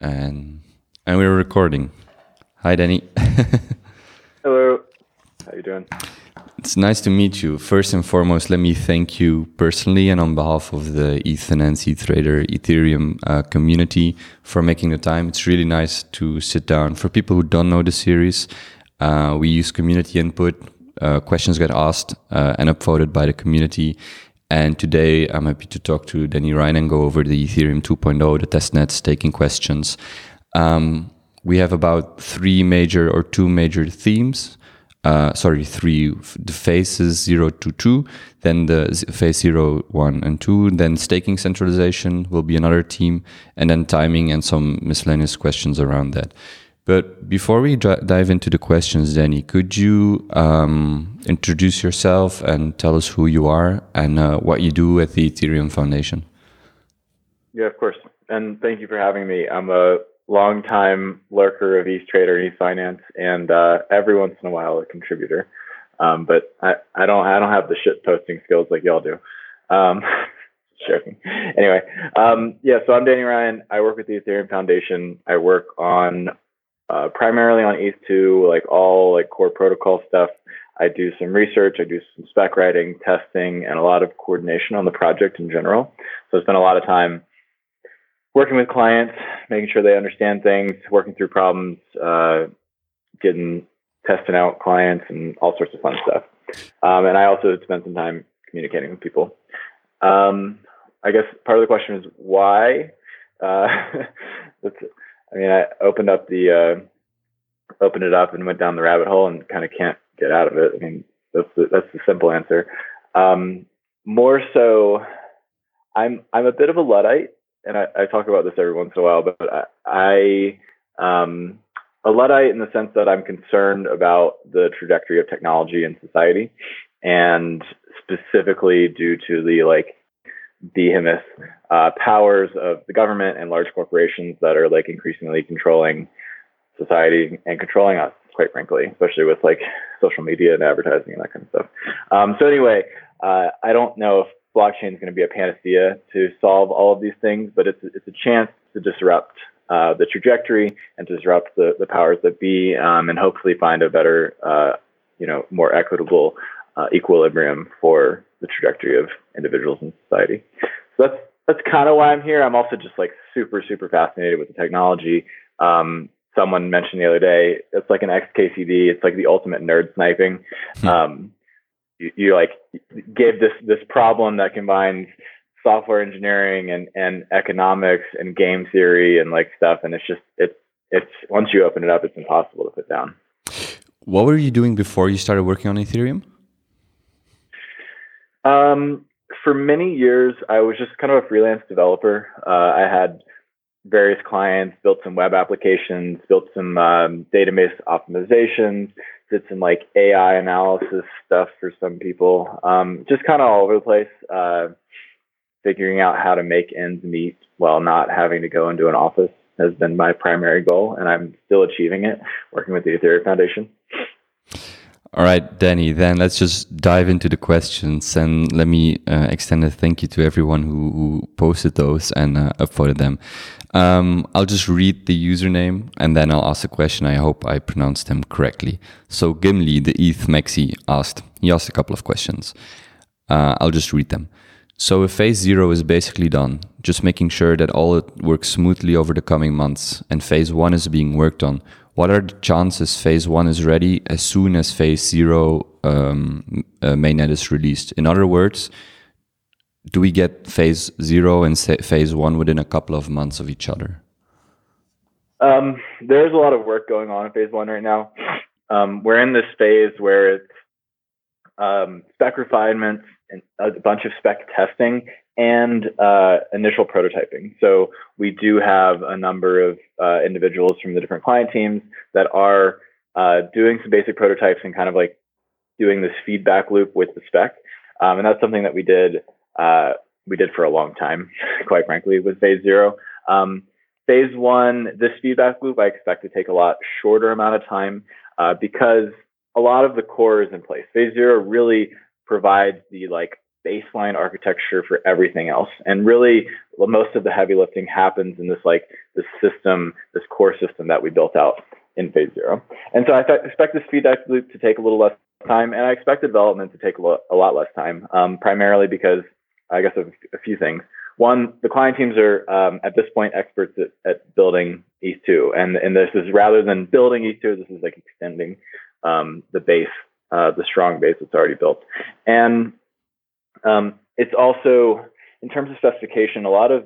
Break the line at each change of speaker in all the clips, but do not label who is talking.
and and we're recording. Hi, Danny.
Hello. How you doing?
It's nice to meet you. First and foremost, let me thank you personally and on behalf of the Ethan and Trader Ethereum uh, community for making the time. It's really nice to sit down. For people who don't know the series, uh, we use community input. Uh, questions get asked uh, and upvoted by the community. And today I'm happy to talk to Danny Ryan and go over the Ethereum 2.0, the testnets, taking questions. Um, we have about three major or two major themes uh, sorry, three, the phases zero to two, then the phase zero, one, and two, then staking centralization will be another team, and then timing and some miscellaneous questions around that. But before we dive into the questions, Danny, could you um, introduce yourself and tell us who you are and uh, what you do at the Ethereum Foundation?
Yeah, of course. And thank you for having me. I'm a longtime lurker of ETH Trader and ETH Finance, and uh, every once in a while a contributor. Um, but I, I don't I don't have the shit posting skills like y'all do. Um, joking. Anyway, um, yeah. So I'm Danny Ryan. I work with the Ethereum Foundation. I work on uh, primarily on ETH2, like all like core protocol stuff. I do some research. I do some spec writing, testing, and a lot of coordination on the project in general. So I spend a lot of time working with clients, making sure they understand things, working through problems, uh, getting testing out clients, and all sorts of fun stuff. Um, and I also spend some time communicating with people. Um, I guess part of the question is why. Uh, I mean, I opened up the uh, opened it up and went down the rabbit hole and kind of can't get out of it. I mean, that's the, that's the simple answer. Um, more so, I'm I'm a bit of a luddite and I, I, talk about this every once in a while, but I, I um, a luddite in the sense that I'm concerned about the trajectory of technology in society, and specifically due to the like behemoth uh, powers of the government and large corporations that are like increasingly controlling society and controlling us, quite frankly, especially with like social media and advertising and that kind of stuff. Um, so anyway, uh, I don't know if blockchain is going to be a panacea to solve all of these things, but it's it's a chance to disrupt uh, the trajectory and disrupt the, the powers that be, um, and hopefully find a better, uh, you know, more equitable uh, equilibrium for the trajectory of individuals in society. So that's that's kind of why I'm here. I'm also just like super super fascinated with the technology. Um, someone mentioned the other day, it's like an XKCD. It's like the ultimate nerd sniping. Hmm. Um, you, you like gave this this problem that combines software engineering and and economics and game theory and like stuff and it's just it's it's once you open it up it's impossible to put down
what were you doing before you started working on ethereum
um, for many years i was just kind of a freelance developer uh, i had various clients built some web applications built some um, database optimizations did some like AI analysis stuff for some people. Um, just kind of all over the place, uh, figuring out how to make ends meet while not having to go into an office has been my primary goal, and I'm still achieving it working with the Ethereum Foundation.
All right, Danny, then let's just dive into the questions and let me uh, extend a thank you to everyone who, who posted those and uh, upvoted them. Um, I'll just read the username and then I'll ask a question. I hope I pronounced them correctly. So Gimli, the ETH Maxi, asked, he asked a couple of questions. Uh, I'll just read them. So if phase zero is basically done, just making sure that all it works smoothly over the coming months and phase one is being worked on, what are the chances phase one is ready as soon as phase zero um, uh, mainnet is released? In other words, do we get phase zero and phase one within a couple of months of each other?
Um, there's a lot of work going on in phase one right now. Um, we're in this phase where it's um, spec refinements and a bunch of spec testing and uh, initial prototyping. So we do have a number of uh, individuals from the different client teams that are uh, doing some basic prototypes and kind of like doing this feedback loop with the spec. Um, and that's something that we did uh, we did for a long time, quite frankly, with phase zero. Um, phase one, this feedback loop I expect to take a lot shorter amount of time uh, because a lot of the core is in place. Phase zero really provides the like
baseline architecture for everything else. And really, most of the heavy lifting happens in this like this system, this core system that we built out in phase zero. And so I th- expect this feedback loop to take a little less time, and I expect development to take a, lo- a lot less time, um, primarily because I guess of a few things. One, the client teams are um, at this point experts at, at building ETH2, and and this is rather than building ETH2, this is like extending um, the base, uh, the strong base that's already built, and um, it's also in terms of specification, a lot of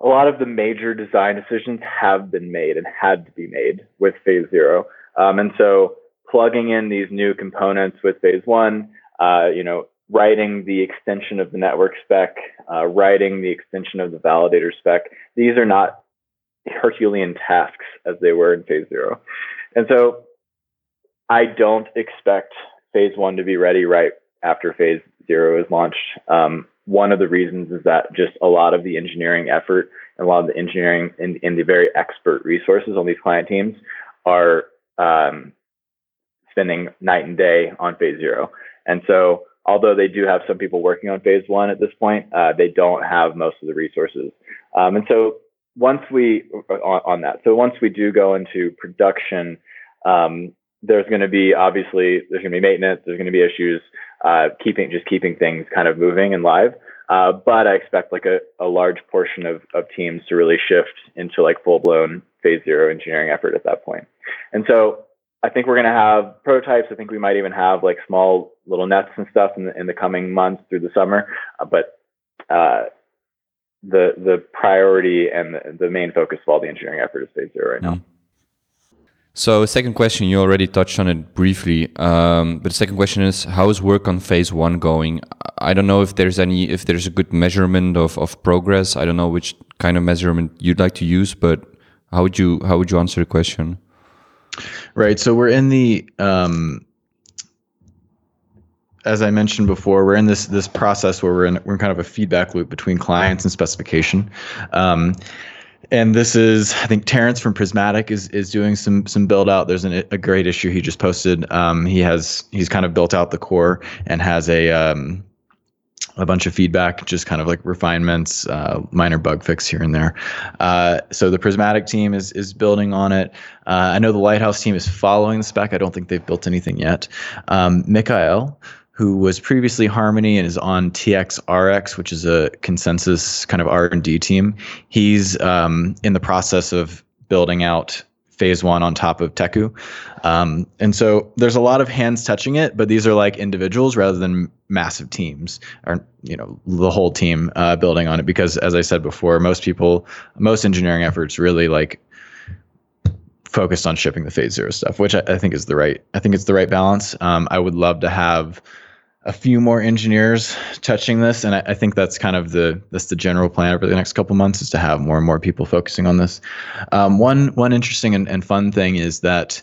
a lot of the major design decisions have been made and had to be made with phase zero. Um, and so plugging in these new components with phase one, uh, you know, writing the extension of the network spec, uh, writing the extension of the validator spec, these are not Herculean tasks as they were in phase zero. And so I don't expect phase one to be ready right after phase zero is launched. Um, one of the reasons is that just a lot of the engineering effort and a lot of the engineering and, and the very expert resources on these client teams are um, spending night and day on phase zero. And so, although they do have some people working on phase one at this point, uh, they don't have most of the resources. Um, and so, once we on, on, that, so once we do go into production, um, there's going to be obviously there's going to be maintenance, there's going to be issues uh, keeping just keeping things kind of moving and live. Uh, but I expect like a, a large portion of, of teams to really shift into like full blown phase zero engineering effort at that point. And so I think we're going to have prototypes. I think we might even have like small little nets and stuff in the, in the coming months through the summer. Uh, but uh, the the priority and the, the, main focus of all the engineering effort is phase zero right now. Mm-hmm.
So, second question, you already touched on it briefly, um, but the second question is, how is work on phase one going? I don't know if there's any, if there's a good measurement of, of progress. I don't know which kind of measurement you'd like to use, but how would you how would you answer the question?
Right. So we're in the, um, as I mentioned before, we're in this this process where we're in we're in kind of a feedback loop between clients and specification. Um, and this is I think Terrence from Prysmatic is is doing some some build out. There's an, a great issue he just posted. Um, he has he's kind of built out the core and has a um, a bunch of feedback, just kind of like refinements, uh, minor bug fix here and there. Uh, so the Prysmatic team is is building on it. Uh, I know the Lighthouse team is following the spec. I don't think they've built anything yet. Um, Mikhail, who was previously Harmony and is on TXRX, which is a consensus kind of R&D team. He's um, in the process of building out phase one on top of Teku. Um, and so there's a lot of hands touching it, but these are like individuals rather than massive teams or, you know, the whole team uh, building on it. Because as I said before, most people, most engineering efforts really like focused on shipping the phase zero stuff, which I, I think is the right, I think it's the right balance. Um, I would love to have a few more engineers touching this, and I, I, think that's kind of the that's the general plan over the next couple months is to have more and more people focusing on this. Um, one one interesting and, and, fun thing is that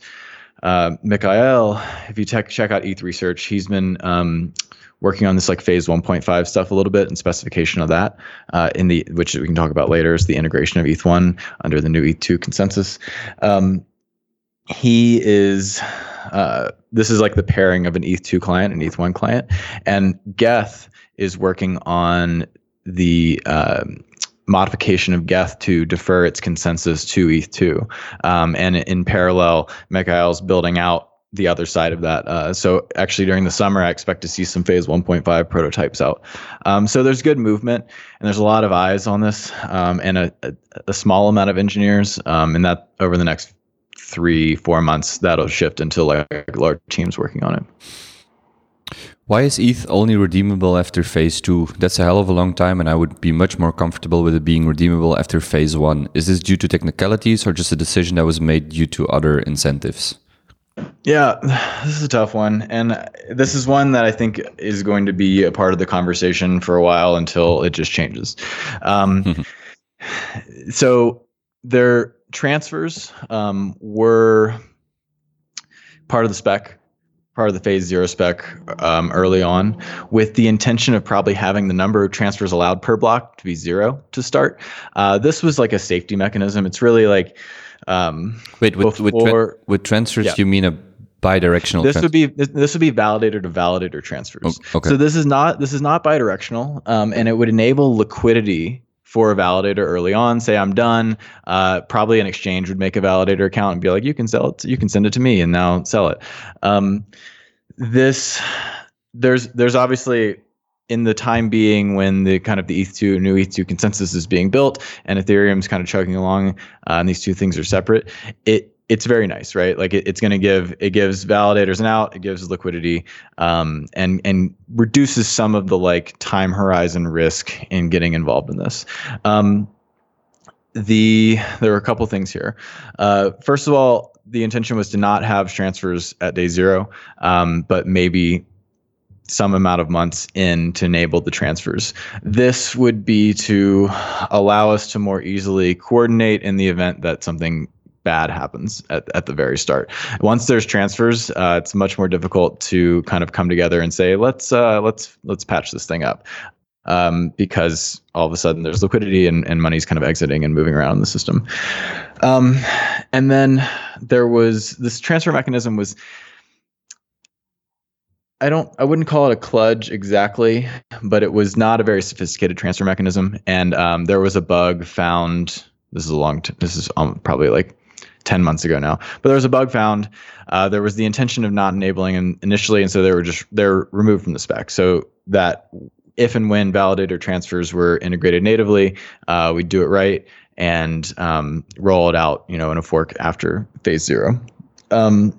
uh, Mikhail, if you check check out ETH research, he's been um, working on this like phase 1.5 stuff a little bit and specification of that uh, in the which we can talk about later is the integration of ETH1 under the new ETH2 consensus. Um, he is uh, this is like the pairing of an ETH2 client and ETH1 client. And Geth is working on the um, modification of Geth to defer its consensus to ETH2. Um, and in parallel, Mikhail's building out the other side of that. Uh, so actually, during the summer, I expect to see some Phase 1.5 prototypes out. Um, so there's good movement, and there's a lot of eyes on this, um, and a, a, a, small amount of engineers. Um, and that over the next three, four months, that'll shift into like large teams working on it.
Why is ETH only redeemable after phase two? That's a hell of a long time, and I would be much more comfortable with it being redeemable after phase one. Is this due to technicalities or just a decision that was made due to other incentives?
Yeah, this is a tough one. And this is one that I think is going to be a part of the conversation for a while until it just changes. Um, so there transfers um, were part of the spec, part of the phase zero spec um, early on, with the intention of probably having the number of transfers allowed per block to be zero to start. Uh, this was like a safety mechanism. It's really like
um, wait with before, with, tra- with transfers yeah. you mean a bidirectional.
This
trans-
would be this, would be validator to validator transfers.
Oh, okay.
So this is not this is not bidirectional, um, and it would enable liquidity for a validator early on. Say I'm done. Uh, probably an exchange would make a validator account and be like, you can sell it. You can send it to me, and now sell it. Um, this there's there's obviously in the time being when the kind of the ETH2 new ETH2 consensus is being built and Ethereum's kind of chugging along, uh, and these two things are separate. It it's very nice, right? Like it, it's going to give it gives validators an out, it gives liquidity, um, and and reduces some of the like time horizon risk in getting involved in this. Um, the there were a couple things here. Uh, first of all, the intention was to not have transfers at day zero, um, but maybe some amount of months in to enable the transfers. This would be to allow us to more easily coordinate in the event that something bad happens at, at the very start. Once there's transfers, uh, it's much more difficult to kind of come together and say, let's uh, let's let's patch this thing up. Um, because all of a sudden there's liquidity and, and money's kind of exiting and moving around in the system. Um, and then there was this transfer mechanism was I don't I wouldn't call it a kludge exactly, but it was not a very sophisticated transfer mechanism. And um, there was a bug found. This is a long. T- this is um, probably like 10 months ago now. But there was a bug found. Uh, there was the intention of not enabling in, initially, and so they were just they're removed from the spec. So that if and when validator transfers were integrated natively, uh, we'd do it right and um, roll it out, you know, in a fork after phase zero. Um,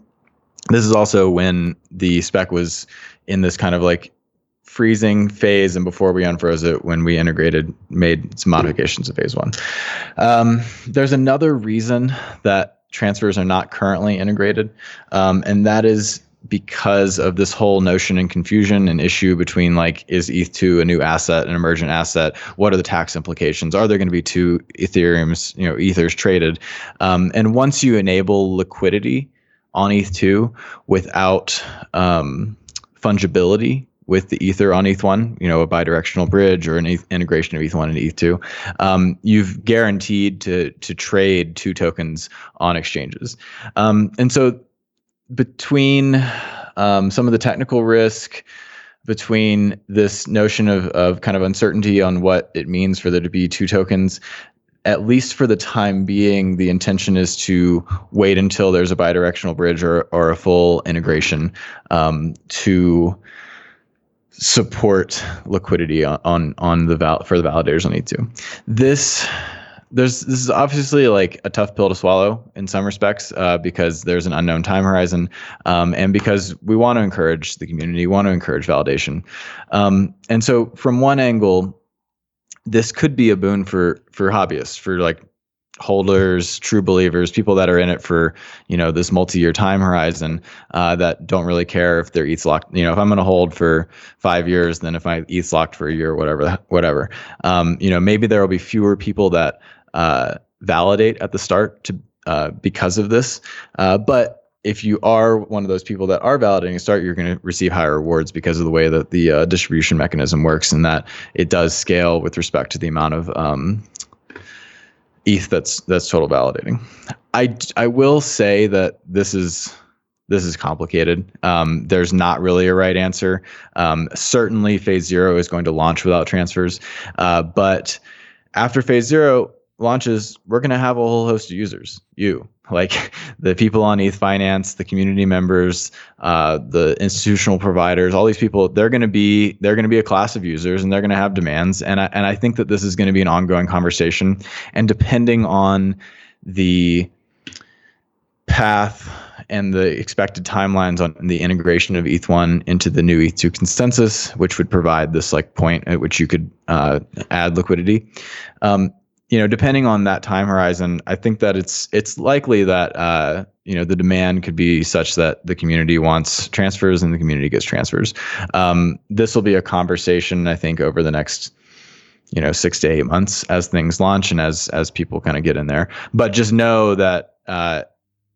this is also when the spec was in this kind of like freezing phase and before we unfroze it when we integrated made some modifications to phase one. Um, there's another reason that transfers are not currently integrated um, and that is because of this whole notion and confusion and issue between like is eth2 a new asset an emergent asset? What are the tax implications? Are there going to be two ethereums you know ethers traded? Um, and once you enable liquidity on ETH2 without um, fungibility with the Ether on ETH1, you know, a bidirectional bridge or an ETH integration of ETH1 and ETH2, um, you've guaranteed to to trade two tokens on exchanges. Um, and so between um, some of the technical risk, between this notion of, of kind of uncertainty on what it means for there to be two tokens at least for the time being, the intention is to wait until there's a bidirectional bridge or, or a full integration um, to support liquidity on on, the val- for the validators on E2. This there's this is obviously like a tough pill to swallow in some respects uh, because there's an unknown time horizon um, and because we want to encourage the community, want to encourage validation, um, and so from one angle this could be a boon for for hobbyists for like holders true believers people that are in it for you know this multi-year time horizon uh, that don't really care if their ETH's locked you know if i'm going to hold for five years then if my ETH's locked for a year whatever whatever. Um, you know maybe there will be fewer people that uh, validate at the start to uh, because of this. Uh, but if you are one of those people that are validating start, you're going to receive higher rewards because of the way that the uh, distribution mechanism works, and that it does scale with respect to the amount of um, ETH that's that's total validating. I I will say that this is this is complicated. Um, there's not really a right answer. Um, certainly, phase zero is going to launch without transfers, uh, but after phase zero launches, we're going to have a whole host of users. You, like the people on ETH Finance, the community members, uh, the institutional providers, all these people, they're going to be they're going to be a class of users, and they're going to have demands. And I, and I think that this is going to be an ongoing conversation. And depending on the path and the expected timelines on the integration of ETH1 into the new ETH2 consensus, which would provide this like point at which you could uh, add liquidity. Um, you know, depending on that time horizon, I think that it's it's likely that uh, you know the demand could be such that the community wants transfers and the community gets transfers. Um, this will be a conversation, I think, over the next you know six to eight months as things launch and as as people kind of get in there. But just know that. Uh,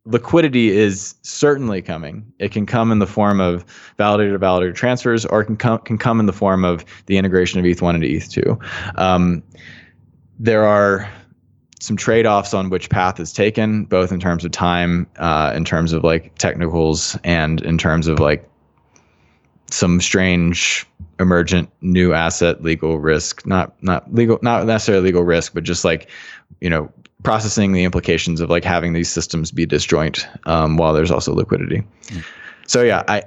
liquidity is certainly coming. It can come in the form of validator to validator transfers, or it can come can come in the form of the integration of ETH1 into ETH2. Um, there are some trade-offs on which path is taken, both in terms of time, uh, in terms of like technicals, and in terms of like some strange emergent new asset legal risk not not legal not necessarily legal risk but just like you know processing the implications of like having these systems be disjoint um, while there's also liquidity mm. so yeah i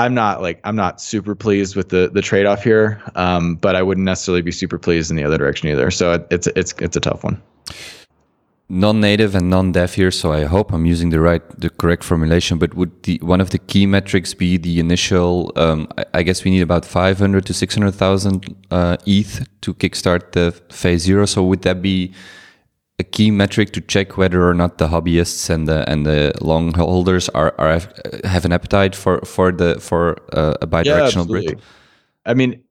i'm not like i'm not super pleased with the the trade-off here um, but i wouldn't necessarily be super pleased in the other direction either so it's it's it's a tough one
non-native and non-dev here, so I hope I'm using the right, the correct formulation. But would the one of the key metrics be the initial? Um, I, I, guess we need about 500 to 600,000 uh, ETH to kickstart the phase zero. So would that be a key metric to check whether or not the hobbyists and the and the long holders are, are have an appetite for for the for uh, a bidirectional yeah,
bridge? I mean,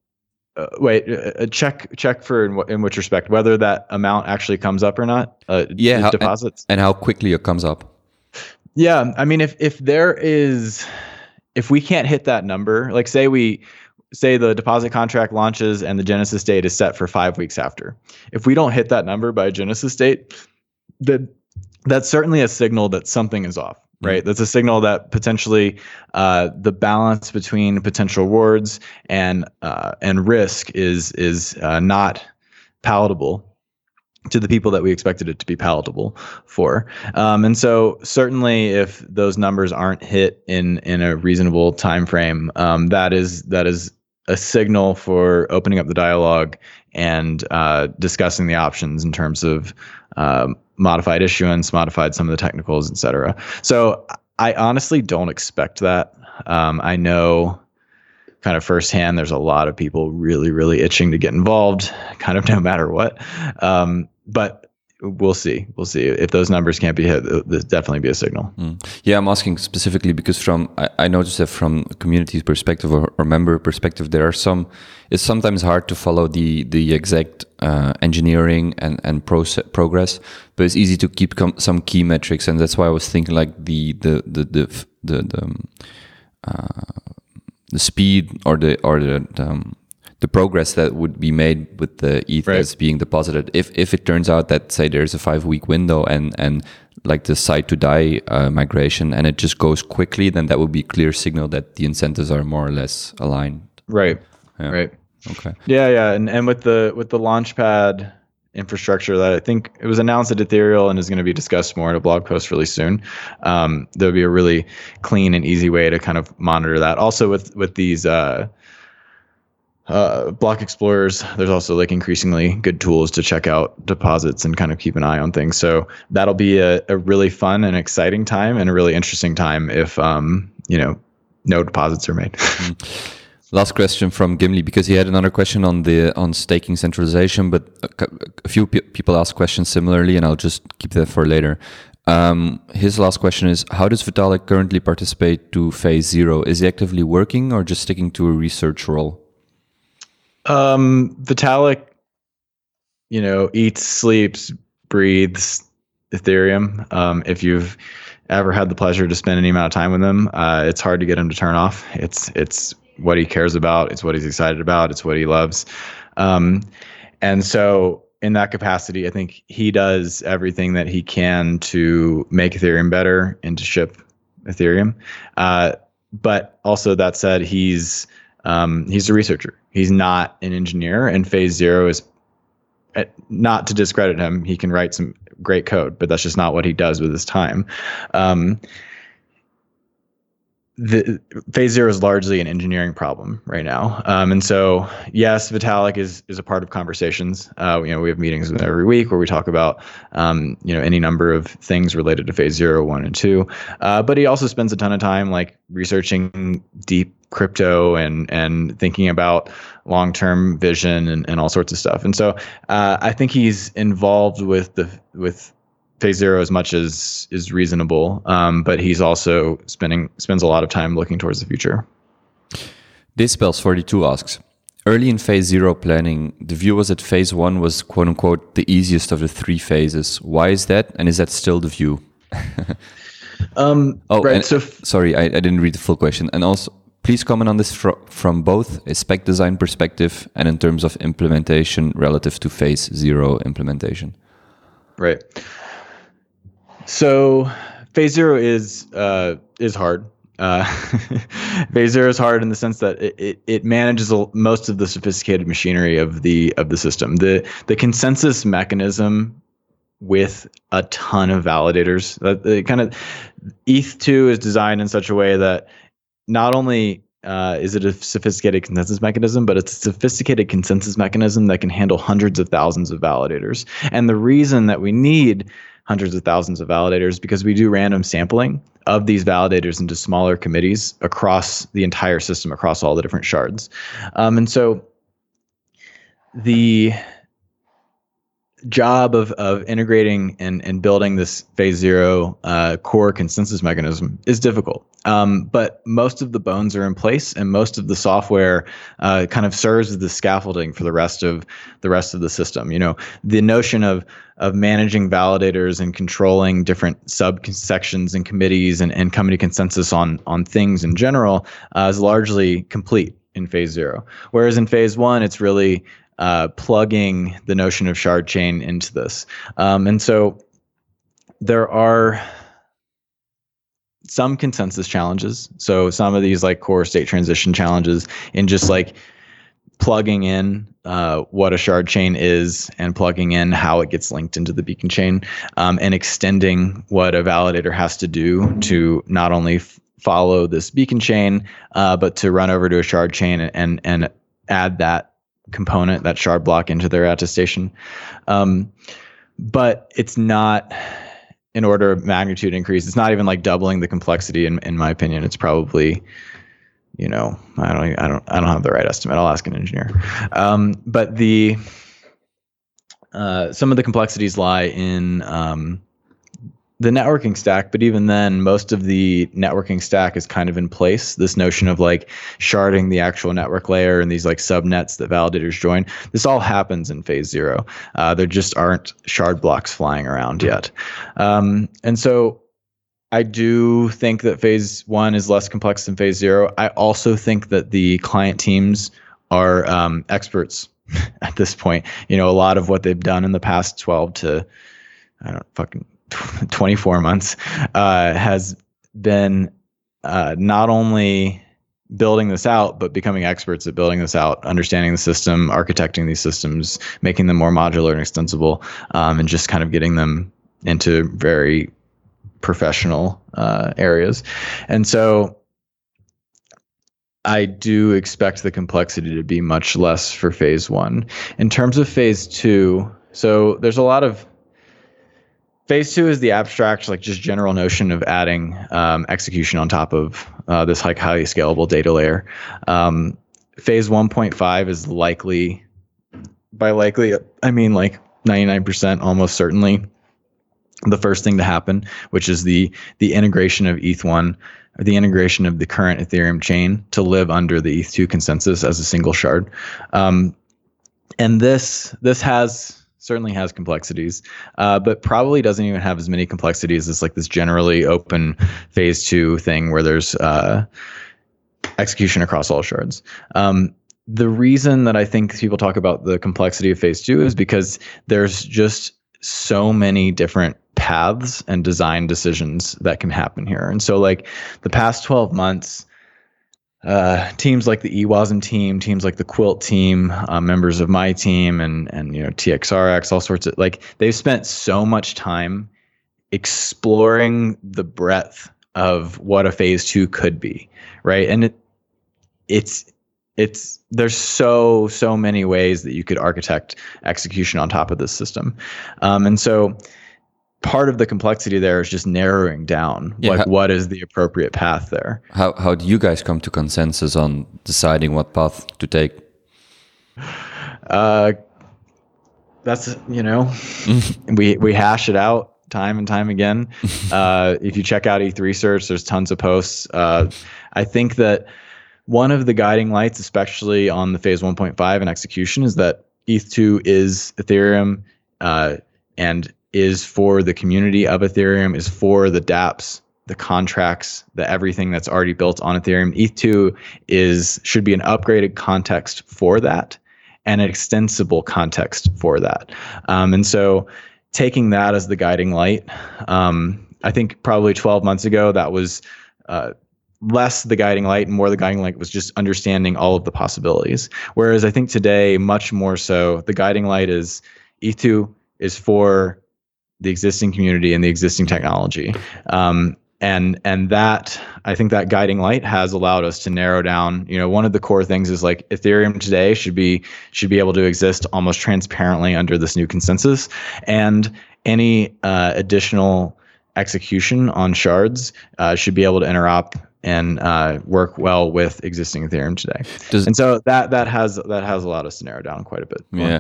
uh, wait, uh, uh, check check for in, in, which respect whether that amount actually comes up or not.
Uh, yeah, how, deposits and, and how quickly it comes up.
Yeah, I mean, if if there is, if we can't hit that number, like say we say the deposit contract launches and the genesis date is set for five weeks after. If we don't hit that number by genesis date, then that's certainly a signal that something is off right? That's a signal that potentially uh, the balance between potential rewards and uh, and risk is is uh, not palatable to the people that we expected it to be palatable for. Um, and so certainly if those numbers aren't hit in in a reasonable time frame, um, that is that is a signal for opening up the dialogue and uh, discussing the options in terms of um, modified issuance, modified some of the technicals, et cetera. So I honestly don't expect that. Um, I know kind of firsthand there's a lot of people really, really itching to get involved, kind of no matter what. Um, but we'll see. We'll see if those numbers can't be hit. There's definitely be a signal. Mm.
Yeah, I'm asking specifically because from I, I noticed that from a community perspective or, or, member perspective, there are some. It's sometimes hard to follow the the exact uh, engineering and and process, progress, but it's easy to keep some key metrics, and that's why I was thinking like the the the the the, the, um, uh, the speed or the or the, the um, the progress that would be made with the ETH right. that's being deposited. If if it turns out that say there's a five week window and and like the site to die uh, migration and it just goes quickly, then that would be a clear signal that the incentives are more or less aligned.
Right.
Yeah.
Right.
Okay.
Yeah, yeah, and and with the with the launchpad infrastructure that I think it was announced at Ethereal and is going to be discussed more in a blog post really soon. Um, there would be a really clean and easy way to kind of monitor that. Also with with these uh, uh, block explorers there's also like increasingly good tools to check out deposits and kind of keep an eye on things so that'll be a, a really fun and exciting time and a really interesting time if um, you know no deposits are made
mm. last question from gimli because he had another question on the on staking centralization but a, a few pe- people asked questions similarly and i'll just keep that for later um, his last question is How does Vitalik currently participate to phase zero? Is he actively working or just sticking to a research role?
Um, Vitalik, you know, eats, sleeps, breathes Ethereum. Um, if you've ever had the pleasure to spend any amount of time with him, uh, it's hard to get him to turn off. It's it's what he cares about. It's what he's excited about. It's what he loves. Um, and so, in that capacity, I think he does everything that he can to make Ethereum better and to ship Ethereum. Uh, but also, that said, he's um, he's a researcher. He's not an engineer, and Phase Zero is uh, not to discredit him. He can write some great code, but that's just not what he does with his time. Um, the phase zero is largely an engineering problem right now. Um, and so, yes, Vitalik is is a part of conversations. Uh, you know, we have meetings with every week where we talk about um, you know any number of things related to phase zero, one, and two. Uh, but he also spends a ton of time like researching deep crypto and and thinking about long term vision and, and all sorts of stuff. And so, uh, I think he's involved with the with phase zero as much as is reasonable, um, but he's also spending spends a lot of time looking towards the future.
Dispels forty two asks. Early in phase zero planning, the view was that phase one was quote unquote the easiest of the three phases. Why is that? And is that still the view?
um,
oh, right. So f- sorry, I, I, didn't read the full question. And also, please comment on this fr from both a spec design perspective and in terms of implementation relative to phase zero implementation.
Right. So phase zero is uh, is hard. Uh, phase zero is hard in the sense that it, it, it manages most of the sophisticated machinery of the of the system. The the consensus mechanism with a ton of validators. That kind of ETH2 is designed in such a way that not only uh, is it a sophisticated consensus mechanism, but it's a sophisticated consensus mechanism that can handle hundreds of thousands of validators. And the reason that we need hundreds of thousands of validators because we do random sampling of these validators into smaller committees across the entire system, across all the different shards. Um, and so the job of, of integrating and, and building this phase zero uh, core consensus mechanism is difficult. Um, but most of the bones are in place, and most of the software uh, kind of serves as the scaffolding for the rest of the rest of the system. You know, the notion of of managing validators and controlling different subsections and committees and, and coming to consensus on on things in general uh, is largely complete in phase zero. Whereas in phase one, it's really uh, plugging the notion of shard chain into this. Um, and so there are some consensus challenges. So some of these like core state transition challenges in just like plugging in uh, what a shard chain is and plugging in how it gets linked into the beacon chain um, and extending what a validator has to do to not only f- follow this beacon chain uh, but to run over to a shard chain and and add that component, that shard block into their attestation. Um, but it's not an order of magnitude increase. It's not even like doubling the complexity. In in my opinion, it's probably, you know, I don't, I don't, I don't have the right estimate. I'll ask an engineer. Um, but the uh, some of the complexities lie in um, the networking stack, but even then, most of the networking stack is kind of in place. This notion of like sharding the actual network layer and these like subnets that validators join, this all happens in phase zero. Uh, there just aren't shard blocks flying around yet. Um, and so I do think that phase one is less complex than phase zero. I also think that the client teams are um, experts at this point. You know, a lot of what they've done in the past 12 to, I don't fucking 24 months uh, has been uh, not only building this out, but becoming experts at building this out, understanding the system, architecting these systems, making them more modular and extensible, um, and just kind of getting them into very professional uh, areas. And so I do expect the complexity to be much less for phase one. In terms of phase two, so there's a lot of Phase two is the abstract, like just general notion of adding um, execution on top of uh, this like highly scalable data layer. Um, phase 1.5 is likely, by likely, I mean like 99% almost certainly the first thing to happen, which is the the integration of ETH1 or the integration of the current Ethereum chain to live under the ETH2 consensus as a single shard. Um, and this this has certainly has complexities, uh, but probably doesn't even have as many complexities as like this generally open phase two thing where there's uh, execution across all shards. Um, the reason that I think people talk about the complexity of phase two is because there's just so many different paths and design decisions that can happen here. And so, like the past 12 months, uh, teams like the EWASM team, teams like the Quilt team, uh, members of my team, and and you know TXRX, all sorts of like they've spent so much time exploring the breadth of what a phase two could be, right? And it it's it's there's so so many ways that you could architect execution on top of this system, um, and so part of the complexity there is just narrowing down yeah, like how, what is the appropriate path there?
How how do you guys come to consensus on deciding what path to take?
Uh that's you know we we hash it out time and time again. Uh if you check out eth research there's tons of posts. Uh i think that one of the guiding lights especially on the phase 1.5 and execution is that eth2 is ethereum uh and is for the community of Ethereum, is for the dApps, the contracts, the everything that's already built on Ethereum. ETH2 is should be an upgraded context for that and an extensible context for that. Um, and so taking that as the guiding light. Um, I think probably 12 months ago that was uh, less the guiding light and more the guiding light was just understanding all of the possibilities. Whereas I think today, much more so, the guiding light is ETH2 is for the existing community and the existing technology. Um, and and that I think that guiding light has allowed us to narrow down. You know, one of the core things is like Ethereum today should be should be able to exist almost transparently under this new consensus, and any uh, additional execution on shards uh, should be able to interop and uh, work well with existing Ethereum today. Does, and so that that has that has allowed us to narrow down quite a bit.
More. Yeah.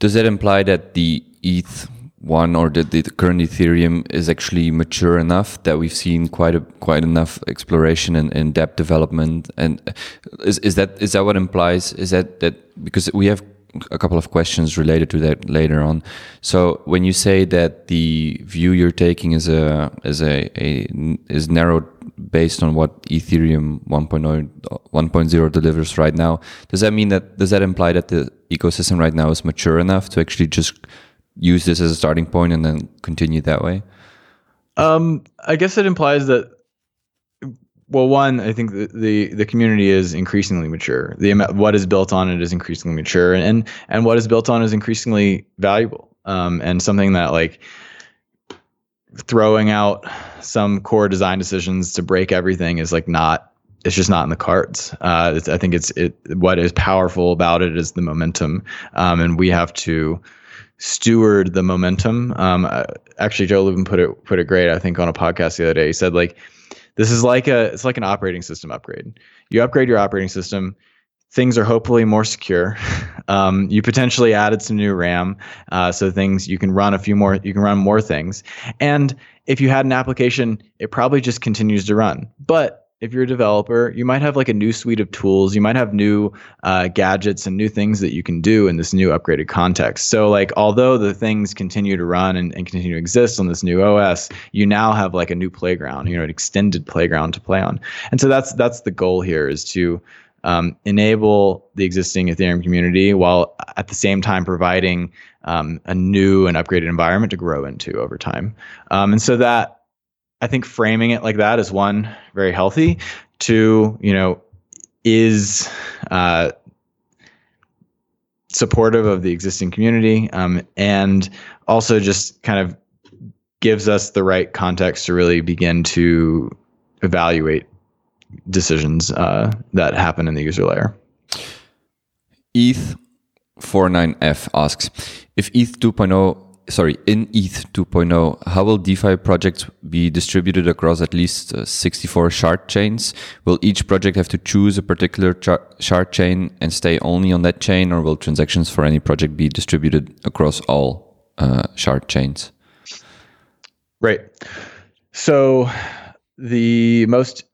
Does that imply that the ETH one or that the current Ethereum is actually mature enough that we've seen quite a quite enough exploration and, and depth development and uh, is, is that is that what implies is that that because we have a couple of questions related to that later on. So when you say that the view you're taking is a is a, a is narrowed based on what Ethereum 1.0 1.0 delivers right now, does that mean that does that imply that the ecosystem right now is mature enough to actually just use this as a starting point and then continue that way?
Um, I guess it implies that well, one, I think the, the, the community is increasingly mature. The what is built on it is increasingly mature, and and what is built on is increasingly valuable. Um, and something that like throwing out some core design decisions to break everything is like not. It's just not in the cards. Uh, I think it's it. What is powerful about it is the momentum, um, and we have to steward the momentum. Um, actually, Joe Lubin put it put it great. I think on a podcast the other day, he said like this is like a it's like an operating system upgrade. You upgrade your operating system, things are hopefully more secure. Um, you potentially added some new RAM, uh, so things you can run a few more. You can run more things, and if you had an application, it probably just continues to run. But if you're a developer, you might have like a new suite of tools. You might have new uh, gadgets and new things that you can do in this new upgraded context. So, like, although the things continue to run and, and continue to exist on this new OS, you now have like a new playground, you know, an extended playground to play on. And so that's that's the goal here is to um, enable the existing Ethereum community while at the same time providing um, a new and upgraded environment to grow into over time. Um, and so that I think framing it like that is one very healthy. Two, you know, is uh, supportive of the existing community, um, and also just kind of gives us the right context to really begin to evaluate decisions uh, that happen in the user layer.
ETH 49F asks if ETH 2.0 sorry, in ETH 2.0, how will DeFi projects be distributed across at least uh, 64 shard chains? Will each project have to choose a particular shard chain and stay only on that chain, or will transactions for any project be distributed across all uh, shard chains?
Right. So the most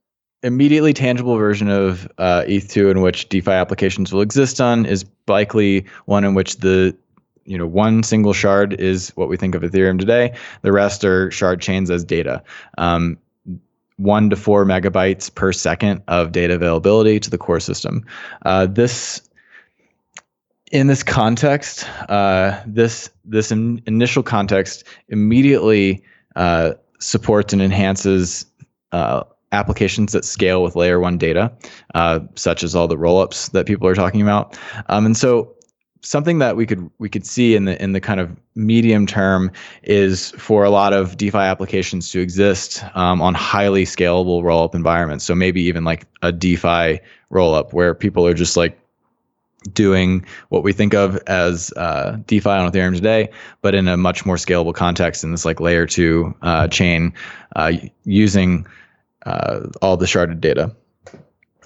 immediately tangible version of uh, ETH2 in which DeFi applications will exist on is likely one in which the you know one single shard is what we think of ethereum today. The rest are shard chains as data. Um, one to four megabytes per second of data availability to the core system. Uh, this in this context uh, this this in, initial context immediately uh, supports and enhances uh, applications that scale with layer one data, uh, such as all the rollups that people are talking about. Um, and so something that we could we could see in the in the kind of medium term is for a lot of DeFi applications to exist um, on highly scalable rollup environments. So maybe even like a DeFi rollup where people are just like doing what we think of as uh, DeFi on Ethereum today, but in a much more scalable context in this like layer two uh, chain uh, using uh, all the sharded data.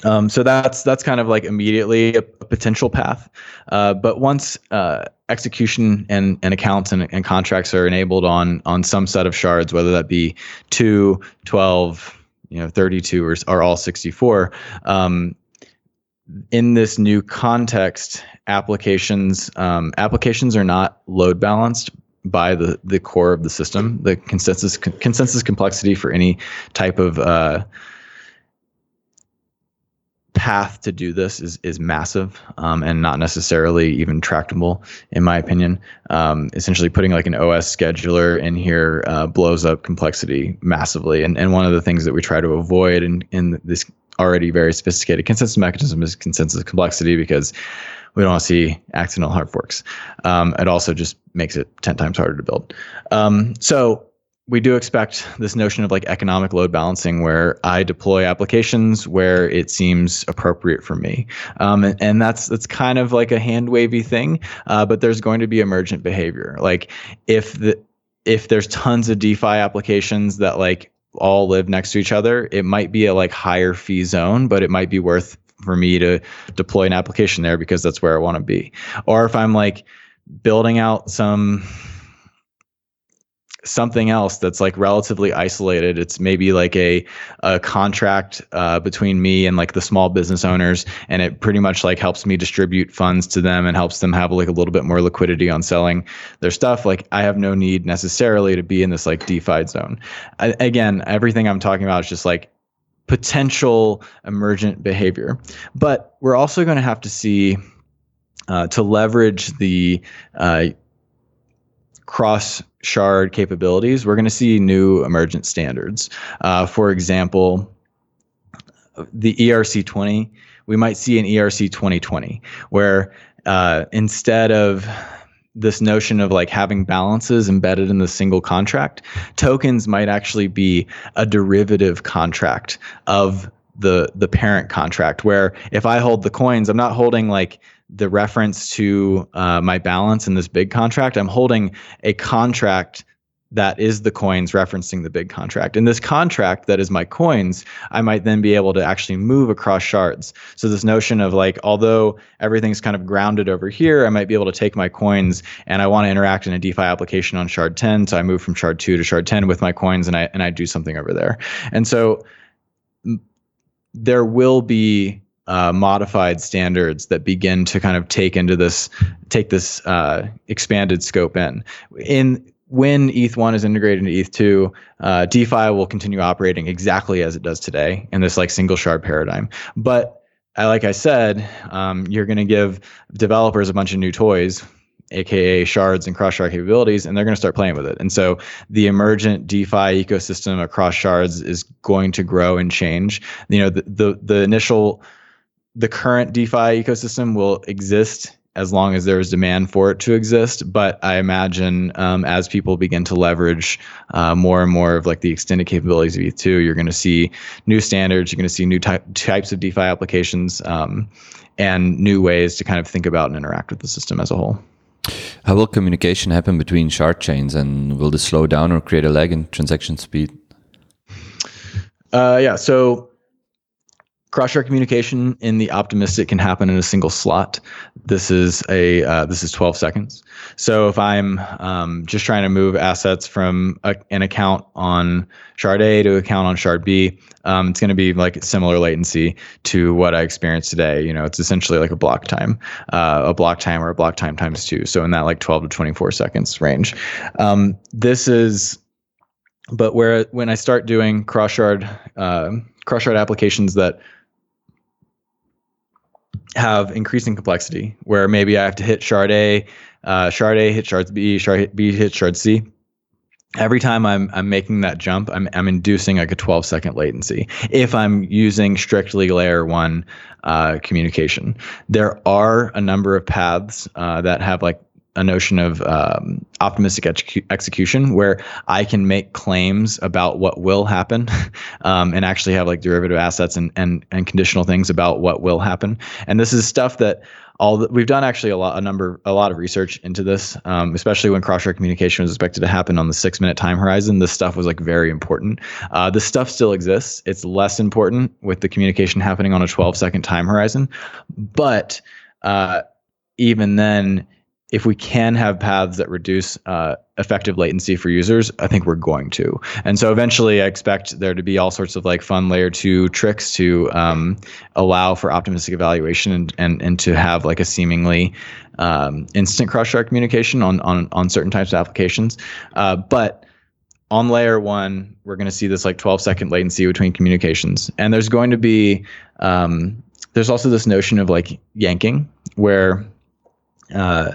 Um, so that's that's kind of like immediately a, potential path. Uh, but once uh, execution and, and accounts and, and contracts are enabled on on some set of shards, whether that be 2, 12, you know, 32 or, or all 64, um, in this new context, applications um, applications are not load balanced by the the core of the system. The consensus consensus complexity for any type of uh, path to do this is is massive um, and not necessarily even tractable, in my opinion. Um, essentially, putting like an OS scheduler in here uh, blows up complexity massively, and and one of the things that we try to avoid in in this already very sophisticated consensus mechanism is consensus complexity because we don't want to see accidental hard forks. Um, it also just makes it 10 times harder to build. Um, so we do expect this notion of like economic load balancing where I deploy applications where it seems appropriate for me. Um, and, and, that's that's kind of like a hand wavy thing, uh, but there's going to be emergent behavior. Like if the if there's tons of DeFi applications that like all live next to each other, it might be a like higher fee zone, but it might be worth for me to deploy an application there because that's where I want to be. Or if I'm like building out some something else that's like relatively isolated. It's maybe like a a contract uh, between me and like the small business owners, and it pretty much like helps me distribute funds to them and helps them have like a little bit more liquidity on selling their stuff. Like I have no need necessarily to be in this like DeFi zone. I, again, everything I'm talking about is just like potential emergent behavior, but we're also going to have to see. Uh, to leverage the uh, cross shard capabilities, we're going to see new emergent standards. Uh, for example, the ERC20, we might see an ERC 2020 where uh, instead of this notion of like having balances embedded in the single contract, tokens might actually be a derivative contract of the the parent contract where if I hold the coins, I'm not holding like the reference to uh, my balance in this big contract. I'm holding a contract that is the coins referencing the big contract. In this contract that is my coins, I might then be able to actually move across shards. So this notion of like, although everything's kind of grounded over here, I might be able to take my coins and I want to interact in a DeFi application on shard 10. So I move from shard 2 to shard 10 with my coins and I and I do something over there. And so there will be uh, modified standards that begin to kind of take into this take this uh, expanded scope in in when ETH1 is integrated into ETH2, uh, DeFi will continue operating exactly as it does today in this like single shard paradigm. But uh, like I said, um, you're going to give developers a bunch of new toys, aka shards and cross shard capabilities, and they're going to start playing with it. And so the emergent DeFi ecosystem across shards is going to grow and change. You know, the the, the initial the current DeFi ecosystem will exist as long as there is demand for it to exist. But I imagine um, as people begin to leverage uh, more and more of like the extended capabilities of ETH2, you're going to see new standards. You're going to see new ty- types of DeFi applications um, and new ways to kind of think about and interact with the system as a whole.
How will communication happen between shard chains, and will this slow down or create a lag in transaction speed?
Uh, yeah, so cross-shard communication in the optimistic can happen in a single slot. This is a uh, this is 12 seconds. So if i'm um, just trying to move assets from a, an account on shard a to account on shard b um, it's going to be like similar latency to what i experienced today. You know it's essentially like a block time uh, a block time or a block time times two. So in that like 12 to 24 seconds range. Um, this is but where when i start doing cross shard uh, cross shard applications that have increasing complexity where maybe I have to hit shard A, uh, shard A hit shard B, shard B hit shard C. Every time I'm I'm making that jump, I'm I'm inducing like a 12 second latency. If I'm using strictly layer one uh, communication, there are a number of paths uh, that have like a notion of um, optimistic ex- execution where I can make claims about what will happen um, and actually have like derivative assets and, and, and conditional things about what will happen. And this is stuff that all the, we've done actually a lot, a number, a lot of research into this, um, especially when cross-shard communication was expected to happen on the six minute time horizon. This stuff was like very important. Uh, this stuff still exists. It's less important with the communication happening on a 12 second time horizon, but uh, even then, if we can have paths that reduce uh, effective latency for users, I think we're going to. And so eventually, I expect there to be all sorts of like fun layer two tricks to um, allow for optimistic evaluation and, and and to have like a seemingly um, instant cross shard communication on on on certain types of applications. Uh, but on layer one, we're going to see this like 12 second latency between communications, and there's going to be um, there's also this notion of like yanking where uh,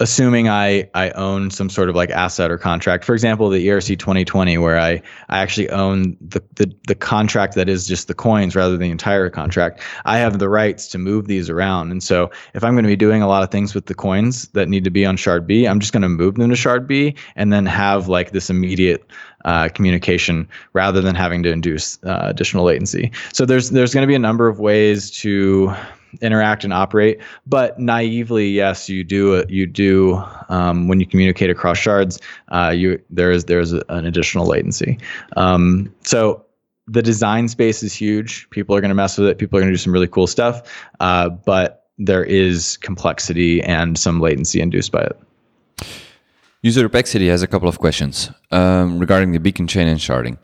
assuming I, I own some sort of like asset or contract, for example, the ERC 2020, where I, I actually own the, the, the contract that is just the coins rather than the entire contract, I have the rights to move these around. And so if I'm going to be doing a lot of things with the coins that need to be on shard B, I'm just going to move them to shard B and then have like this immediate uh, communication rather than having to induce uh, additional latency. So there's there's going to be a number of ways to interact and operate. But naively, yes, you do you do um, when you communicate across shards. Uh, you there is there is an additional latency. Um, so the design space is huge. People are going to mess with it. People are going to do some really cool stuff. Uh, but there is complexity and some latency induced by it.
User Rupexity has a couple of questions um, regarding the beacon chain and sharding.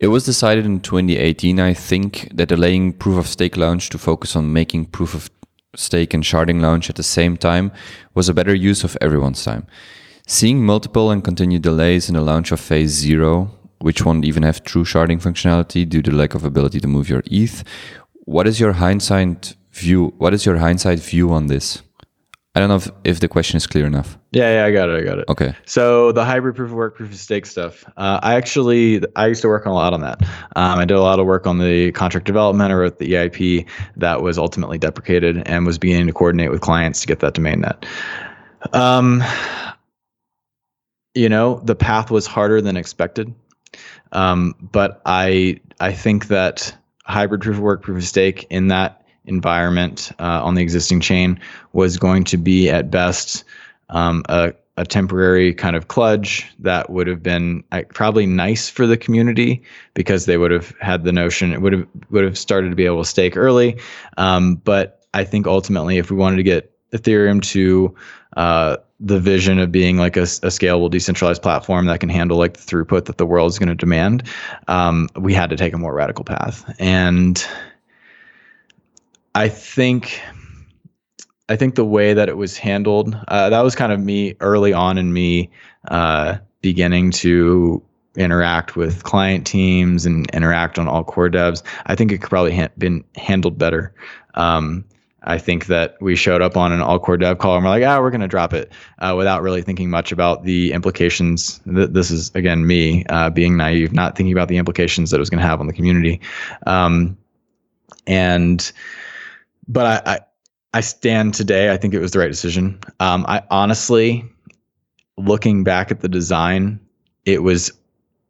It was decided in 2018, I think, that delaying proof of stake launch to focus on making proof of stake and sharding launch at the same time was a better use of everyone's time. Seeing multiple and continued delays in the launch of phase zero, which won't even have true sharding functionality due to lack of ability to move your ETH, what is your hindsight view? What is your hindsight view on this? I don't know if, if the question is clear enough.
Yeah, yeah, I got it. I got it.
Okay.
So the hybrid proof of work, proof of stake stuff. Uh, I actually I used to work on a lot on that. Um, I did a lot of work on the contract development. I wrote the EIP that was ultimately deprecated and was beginning to coordinate with clients to get that domain net. Um, you know, the path was harder than expected, um, but I I think that hybrid proof of work, proof of stake in that environment uh, on the existing chain was going to be at best um, a, a, temporary kind of kludge that would have been uh, probably nice for the community because they would have had the notion it would have would have started to be able to stake early. Um, but I think ultimately, if we wanted to get Ethereum to uh, the vision of being like a, a, scalable decentralized platform that can handle like the throughput that the world is going to demand, um, we had to take a more radical path and I think I think the way that it was handled, uh, that was kind of me early on in me uh, beginning to interact with client teams and interact on all core devs. I think it could probably ha- been handled better. Um, I think that we showed up on an all core dev call and we're like, ah, we're going to drop it uh, without really thinking much about the implications. This is, again, me uh, being naive, not thinking about the implications that it was going to have on the community. Um, and but I, I, I stand today. I think it was the right decision. Um, I honestly, looking back at the design, it was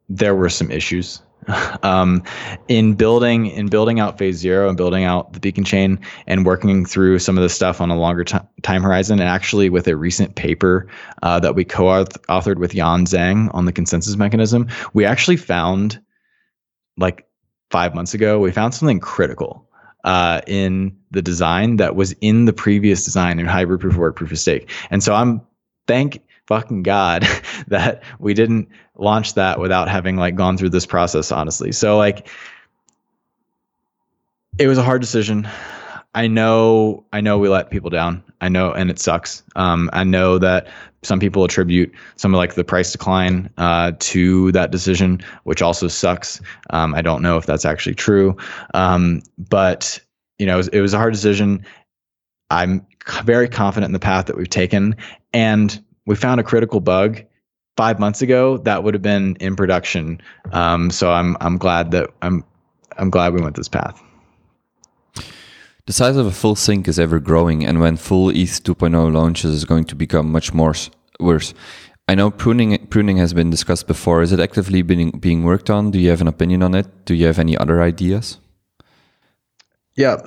there were some issues. um, in building in building out phase zero and building out the beacon chain and working through some of the stuff on a longer t- time horizon and actually with a recent paper uh, that we co-authored with Yan Zhang on the consensus mechanism we actually found like five months ago we found something critical uh, in the design that was in the previous design in hybrid proof of work, proof of stake. And so I'm thank fucking God that we didn't launch that without having like gone through this process, honestly. So like it was a hard decision. I know I know we let people down. I know and it sucks. Um, I know that some people attribute some of like the price decline uh, to that decision, which also sucks. Um, I don't know if that's actually true, um, but you know it was, it was a hard decision. I'm very confident in the path that we've taken, and we found a critical bug five months ago that would have been in production. Um, so I'm I'm glad that I'm I'm glad we went this path.
The size of a full sync is ever growing, and when full ETH 2.0 launches, is going to become much more worse. I know pruning pruning has been discussed before. Is it actively being being worked on? Do you have an opinion on it? Do you have any other ideas?
Yeah.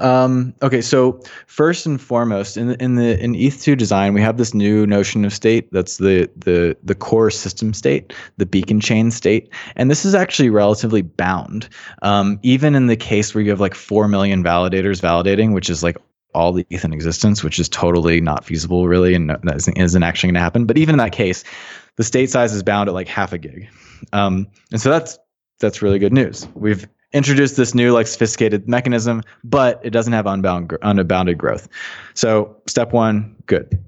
Um, okay. So first and foremost, in in the in ETH2 design, we have this new notion of state. That's the the the core system state, the beacon chain state, and this is actually relatively bound. Um, even in the case where you have like four million validators validating, which is like all the ETH in existence, which is totally not feasible, really, and isn't, isn't actually going to happen. But even in that case, the state size is bound at like half a gig, um, and so that's that's really good news. We've introduced this new like sophisticated mechanism, but it doesn't have unbound unbounded growth. So step one, good.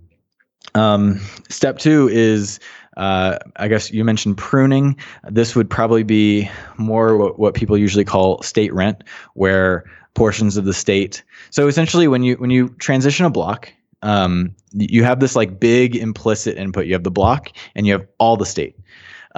Um, step two is uh, I guess you mentioned pruning. This would probably be more what, what people usually call state rent, where portions of the state. So essentially, when you when you transition a block, um, you have this like big implicit input. You have the block and you have all the state.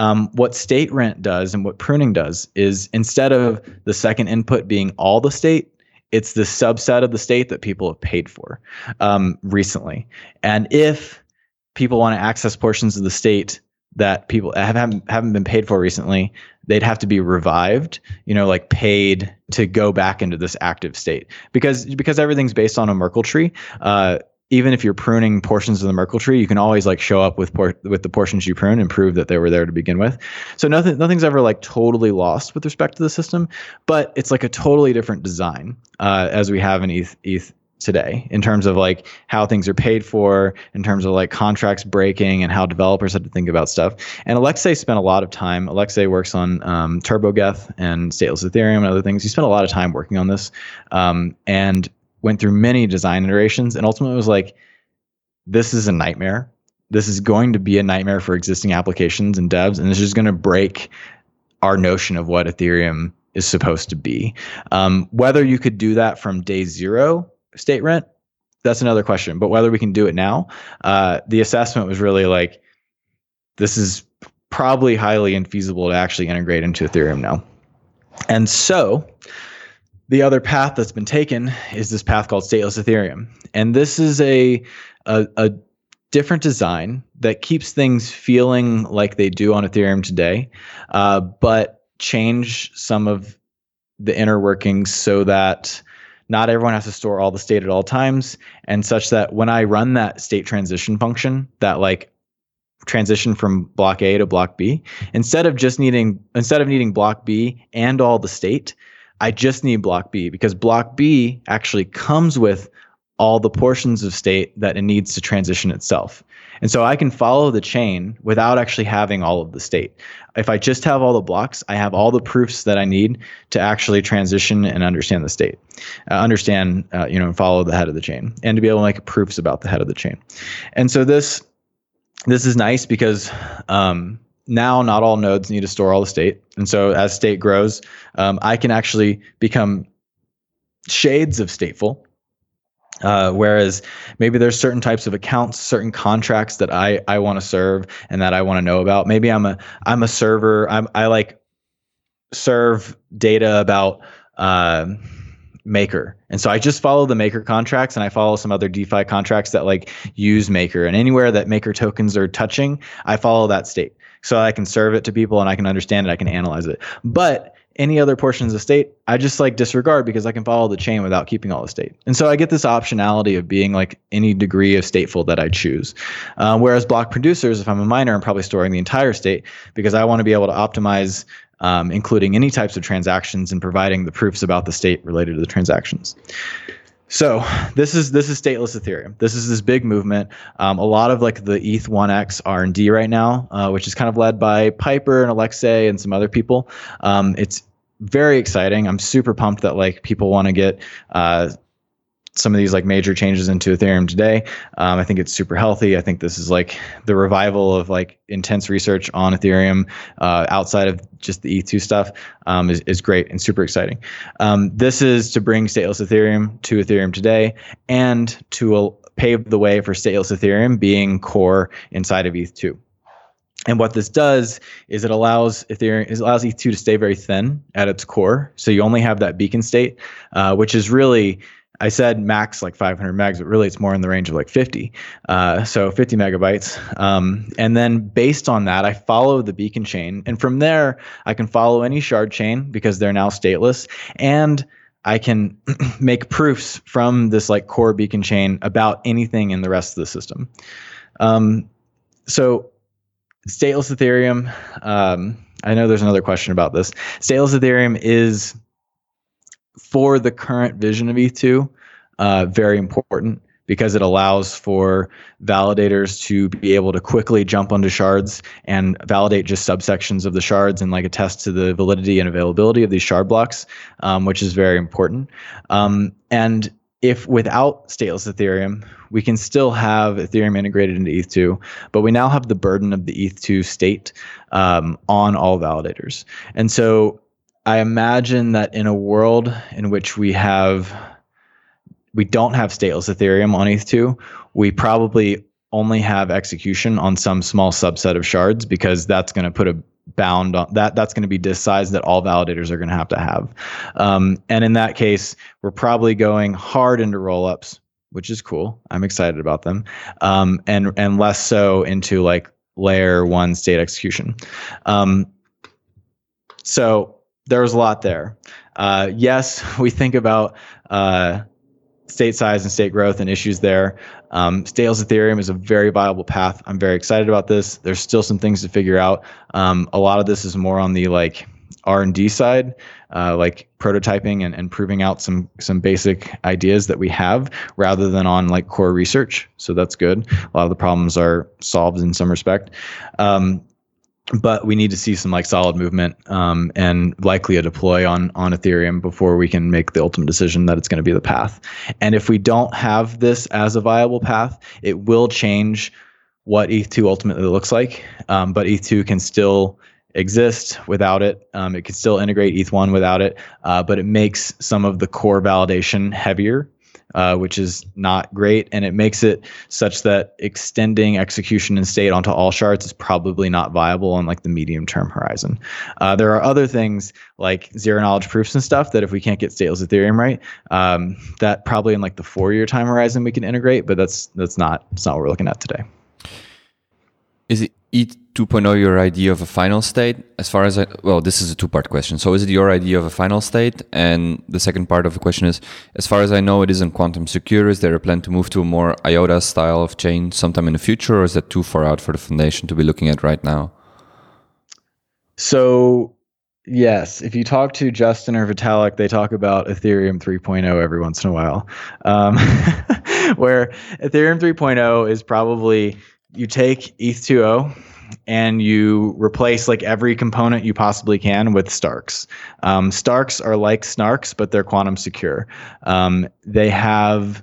Um, what state rent does and what pruning does is instead of the second input being all the state, it's the subset of the state that people have paid for um, recently. And if people want to access portions of the state that people have, haven't, haven't been paid for recently, they'd have to be revived, you know, like paid to go back into this active state because because everything's based on a Merkle tree. Uh, even if you're pruning portions of the Merkle tree, you can always like show up with por- with the portions you prune and prove that they were there to begin with. So nothing nothing's ever like totally lost with respect to the system, but it's like a totally different design uh, as we have in ETH, ETH today in terms of like how things are paid for, in terms of like contracts breaking and how developers had to think about stuff. And Alexei spent a lot of time. Alexei works on um, TurboGeth and stateless Ethereum and other things. He spent a lot of time working on this. Um, and went through many design iterations and ultimately was like, this is a nightmare. This is going to be a nightmare for existing applications and devs, and this is going to break our notion of what Ethereum is supposed to be. Um, whether you could do that from day zero state rent, that's another question. But whether we can do it now, uh, the assessment was really like, this is probably highly infeasible to actually integrate into Ethereum now. And so the other path that's been taken is this path called stateless Ethereum. And this is a, a, a different design that keeps things feeling like they do on Ethereum today, uh, but change some of the inner workings so that not everyone has to store all the state at all times and such that when I run that state transition function, that like transition from block A to block B, instead of just needing instead of needing block B and all the state, I just need block B because block B actually comes with all the portions of state that it needs to transition itself. And so I can follow the chain without actually having all of the state. If I just have all the blocks, I have all the proofs that I need to actually transition and understand the state, uh, understand, uh, you know, and follow the head of the chain, and to be able to make proofs about the head of the chain. And so this this is nice because um, now not all nodes need to store all the state. And so as state grows, um, I can actually become shades of stateful. Uh, whereas maybe there's certain types of accounts, certain contracts that I, I want to serve and that I want to know about. Maybe I'm a I'm a server. I'm I like serve data about uh, Maker, and so I just follow the Maker contracts and I follow some other DeFi contracts that like use Maker. And anywhere that Maker tokens are touching, I follow that state so I can serve it to people and I can understand it, I can analyze it. But any other portions of state, I just like disregard because I can follow the chain without keeping all the state. And so I get this optionality of being like any degree of stateful that I choose. Uh, whereas block producers, if I'm a miner, I'm probably storing the entire state because I want to be able to optimize um, including any types of transactions and providing the proofs about the state related to the transactions. So this is this is stateless Ethereum. This is this big movement. Um, a lot of like the ETH 1x R and D right now, uh, which is kind of led by Piper and Alexei and some other people. Um, it's very exciting. I'm super pumped that like people want to get uh, some of these like major changes into Ethereum today. Um, I think it's super healthy. I think this is like the revival of like intense research on Ethereum uh, outside of just the E2 stuff um, is, is great and super exciting. Um, this is to bring stateless Ethereum to Ethereum today and to uh, pave the way for stateless Ethereum being core inside of ETH2. And what this does is it allows Ethereum, it allows ETH2 to stay very thin at its core. So you only have that beacon state, uh, which is really I said max like 500 megs, but really it's more in the range of like 50. Uh, so 50 megabytes. Um, and then based on that, I follow the beacon chain. And from there, I can follow any shard chain because they're now stateless. And I can make proofs from this like core beacon chain about anything in the rest of the system. Um, so stateless Ethereum, um, I know there's another question about this. Stateless Ethereum is for the current vision of ETH2, uh, very important because it allows for validators to be able to quickly jump onto shards and validate just subsections of the shards and like attest to the validity and availability of these shard blocks, um, which is very important. Um, and if without stateless Ethereum, we can still have Ethereum integrated into ETH2, but we now have the burden of the ETH2 state um, on all validators. And so I imagine that in a world in which we have we don't have stateless Ethereum on ETH2, we probably only have execution on some small subset of shards because that's going to put a bound on that that's going to be disk size that all validators are going to have to have. Um, and in that case we're probably going hard into rollups which is cool. I'm excited about them. Um, and and less so into like layer one state execution. Um, so there was a lot there uh, yes we think about uh, state size and state growth and issues there. Um, stateless Ethereum is a very viable path. I'm very excited about this. There's still some things to figure out. Um, a lot of this is more on the like R&D side, uh, like prototyping and, and proving out some some basic ideas that we have, rather than on like core research. So that's good. A lot of the problems are solved in some respect. Um, but we need to see some like solid movement um, and likely a deploy on on Ethereum before we can make the ultimate decision that it's going to be the path. And if we don't have this as a viable path, it will change what ETH2 ultimately looks like. Um, but ETH2 can still exist without it. Um, it can still integrate ETH1 without it, uh, but it makes some of the core validation heavier uh, which is not great. And it makes it such that extending execution and state onto all shards is probably not viable on like the medium term horizon. Uh, there are other things like zero knowledge proofs and stuff that if we can't get stateless Ethereum right, um, that probably in like the four year time horizon we can integrate, but that's that's not that's not what we're looking at today.
Is it ETH 2.0 your idea of a final state? As far as I, well, this is a two part question. So is it your idea of a final state? And the second part of the question is, as far as I know, it isn't quantum secure. Is there a plan to move to a more IOTA style of chain sometime in the future, or is that too far out for the foundation to be looking at right now?
So Yes, if you talk to Justin or Vitalik, they talk about Ethereum 3.0 every once in a while. Um, where Ethereum 3.0 is probably you take ETH2O and you replace like every component you possibly can with Starks. Um, Starks are like Snarks, but they're quantum secure. Um, they have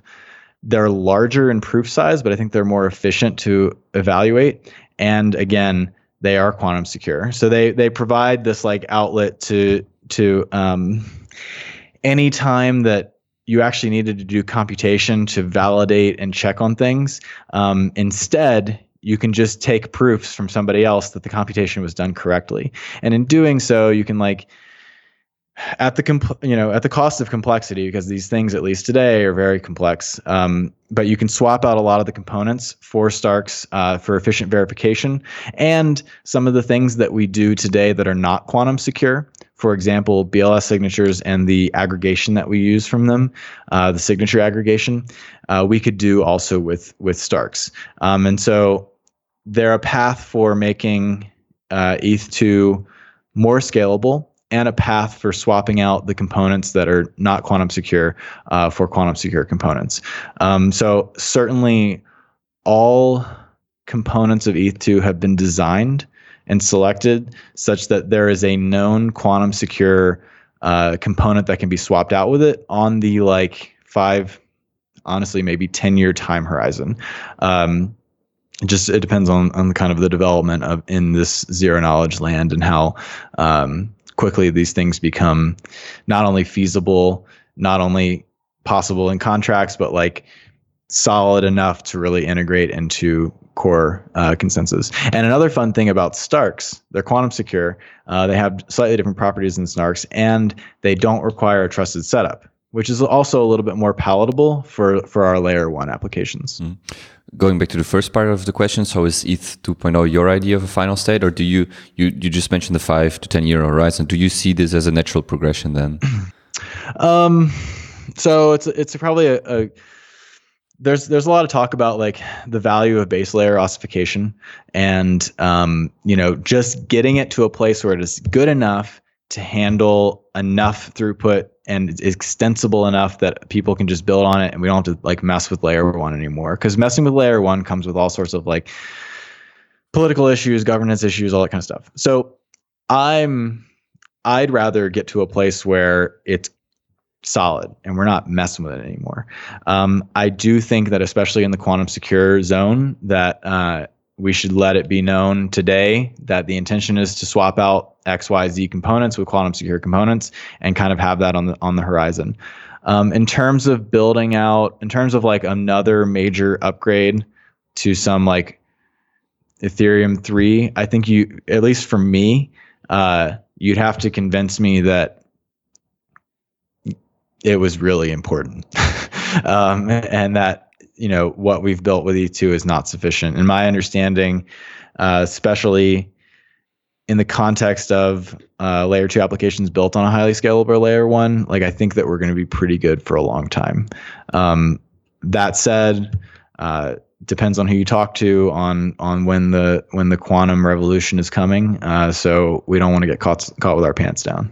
they're larger in proof size, but I think they're more efficient to evaluate. And again, they are quantum secure. So they they provide this like outlet to to um, any time that you actually needed to do computation to validate and check on things. Um, instead, you can just take proofs from somebody else that the computation was done correctly. And in doing so, you can like at the compl- you know at the cost of complexity because these things at least today are very complex um, but you can swap out a lot of the components for starks uh, for efficient verification and some of the things that we do today that are not quantum secure for example bls signatures and the aggregation that we use from them uh, the signature aggregation uh, we could do also with with starks um, and so they're a path for making uh, eth2 more scalable and a path for swapping out the components that are not quantum secure uh, for quantum secure components. Um, so certainly all components of ETH2 have been designed and selected such that there is a known quantum secure uh, component that can be swapped out with it on the like five, honestly, maybe 10 year time horizon. Um, just it depends on on kind of the development of in this zero knowledge land and how um, quickly these things become not only feasible, not only possible in contracts, but like solid enough to really integrate into core uh, consensus. And another fun thing about Starks, they're quantum secure. Uh, they have slightly different properties than Snarks, and they don't require a trusted setup, which is also a little bit more palatable for for our layer one applications. Mm
going back to the first part of the question, so is ETH 2.0 your idea of a final state, or do you you you just mentioned the five to ten year horizon? Do you see this as a natural progression then?
um, so it's it's probably a, a there's there's a lot of talk about like the value of base layer ossification and um, you know just getting it to a place where it is good enough to handle enough throughput and it's extensible enough that people can just build on it and we don't have to like mess with layer one anymore. Because messing with layer one comes with all sorts of like political issues governance issues all that kind of stuff. So i'm i'd rather get to a place where it's solid and we're not messing with it anymore. Um, i do think that especially in the quantum secure zone that uh, we should let it be known today that the intention is to swap out X, Y, Z components with quantum secure components, and kind of have that on the on the horizon. Um, in terms of building out, in terms of like another major upgrade to some like Ethereum three, I think you, at least for me, uh, you'd have to convince me that it was really important, um, and that you know what we've built with E2 is not sufficient. In my understanding, uh, especially in the context of uh, layer two applications built on a highly scalable layer one, like I think that we're going to be pretty good for a long time. Um, that said, uh, depends on who you talk to on on when the when the quantum revolution is coming. Uh, so we don't want to get caught caught with our pants down.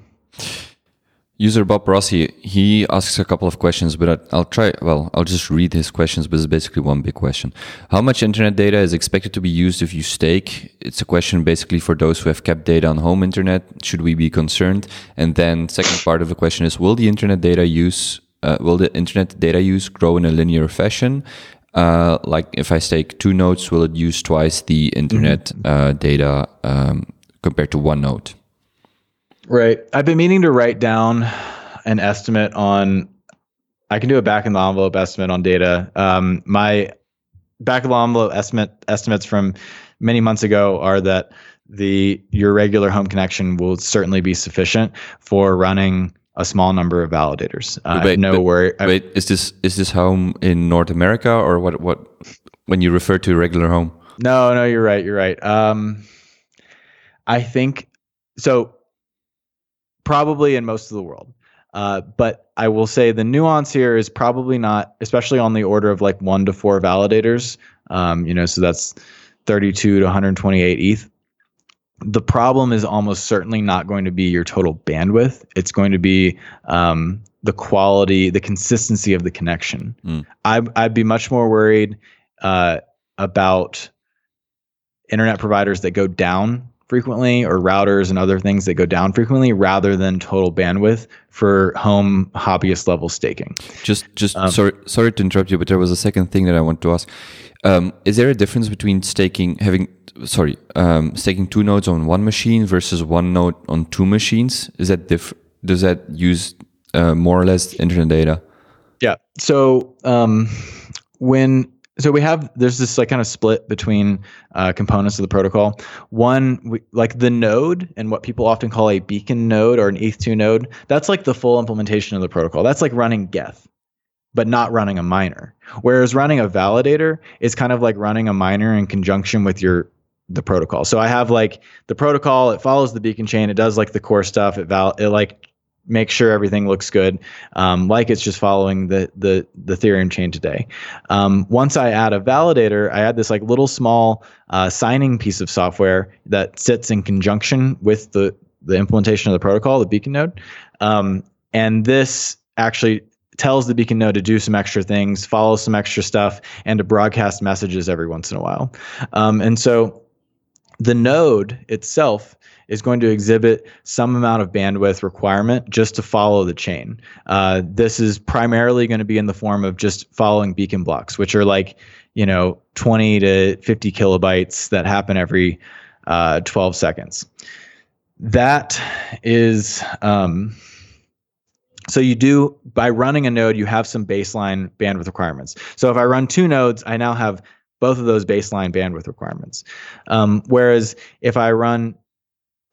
User Bob Rossi, he asks a couple of questions, but I'll try. Well, I'll just read his questions, but it's basically one big question. How much internet data is expected to be used if you stake? It's a question basically for those who have kept data on home internet. Should we be concerned? And then, second part of the question is: Will the internet data use? Uh, will the internet data use grow in a linear fashion? Uh, like if I stake two nodes, will it use twice the internet mm-hmm. uh, data um, compared to one node?
Right. I've been meaning to write down an estimate on. I can do a back in the envelope estimate on data. Um, my back of the envelope estimate estimates from many months ago are that the your regular home connection will certainly be sufficient for running a small number of validators. Uh, wait, no worry.
Wait, is this is this home in North America or what? What when you refer to regular home?
No, no, you're right. You're right. Um, I think so probably in most of the world. Uh, but I will say the nuance here is probably not, especially on the order of like one to four validators. Um, you know, so that's 32 to 128 ETH. The problem is almost certainly not going to be your total bandwidth. It's going to be um, the quality, the consistency of the connection. Mm. I, I'd be much more worried uh, about internet providers that go down frequently or routers and other things that go down frequently rather than total bandwidth for home hobbyist level staking.
Just just um, sorry sorry to interrupt you, but there was a second thing that I want to ask. Um, is there a difference between staking having sorry um, staking two nodes on one machine versus one node on two machines? Is that diff- does that use uh, more or less internet data?
Yeah. So um, when so we have there's this like kind of split between uh, components of the protocol. One, we, like the node and what people often call a beacon node or an ETH2 node. That's like the full implementation of the protocol. That's like running Geth, but not running a miner. Whereas running a validator is kind of like running a miner in conjunction with your the protocol. So I have like the protocol. It follows the beacon chain. It does like the core stuff. It val it like make sure everything looks good, um, like it's just following the the the Ethereum chain today. Um, once I add a validator, I add this like little small uh, signing piece of software that sits in conjunction with the the implementation of the protocol, the beacon node, um, and this actually tells the beacon node to do some extra things, follow some extra stuff, and to broadcast messages every once in a while. Um, and so the node itself is going to exhibit some amount of bandwidth requirement just to follow the chain. Uh, this is primarily going to be in the form of just following beacon blocks, which are like, you know, 20 to 50 kilobytes that happen every uh, 12 seconds. That is. Um, so you do by running a node, you have some baseline bandwidth requirements. So if I run two nodes, I now have both of those baseline bandwidth requirements. Um, whereas if I run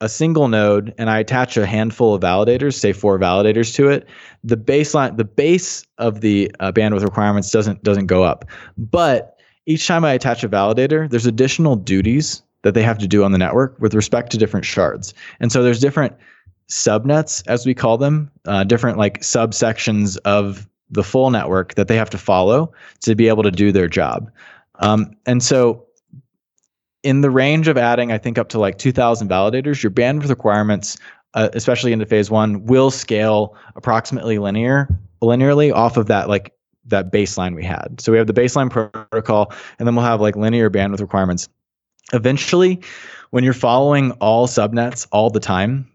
a single node and I attach a handful of validators, say four validators to it, the baseline, the base of the uh, bandwidth requirements doesn't doesn't go up. But each time I attach a validator, there's additional duties that they have to do on the network with respect to different shards. And so there's different subnets, as we call them, uh, different like subsections of the full network that they have to follow to be able to do their job. Um, and so in the range of adding, I think up to like 2,000 validators, your bandwidth requirements, uh, especially into phase one, will scale approximately linear linearly off of that like that baseline we had. So we have the baseline protocol, and then we'll have like linear bandwidth requirements. Eventually, when you're following all subnets all the time,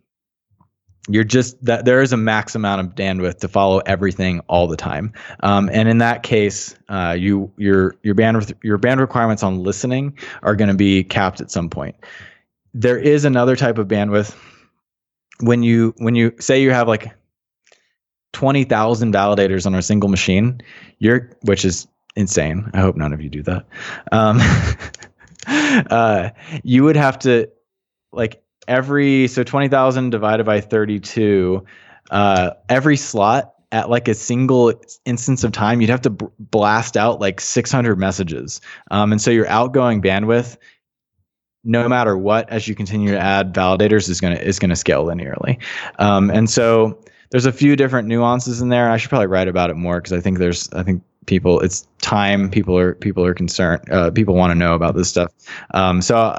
you're just that there is a max amount of bandwidth to follow everything all the time. Um, and in that case, uh, you your your bandwidth your band requirements on listening are going to be capped at some point. There is another type of bandwidth when you when you say you have like 20,000 validators on a single machine, you're which is insane. I hope none of you do that. Um, uh, you would have to like every so 20,000 divided by 32 uh, every slot at like a single instance of time you'd have to b- blast out like 600 messages. Um, and so your outgoing bandwidth no matter what as you continue to add validators is going to is going to scale linearly. Um, and so there's a few different nuances in there. I should probably write about it more because i think there's i think people it's time people are people are concerned uh, people want to know about this stuff. Um, so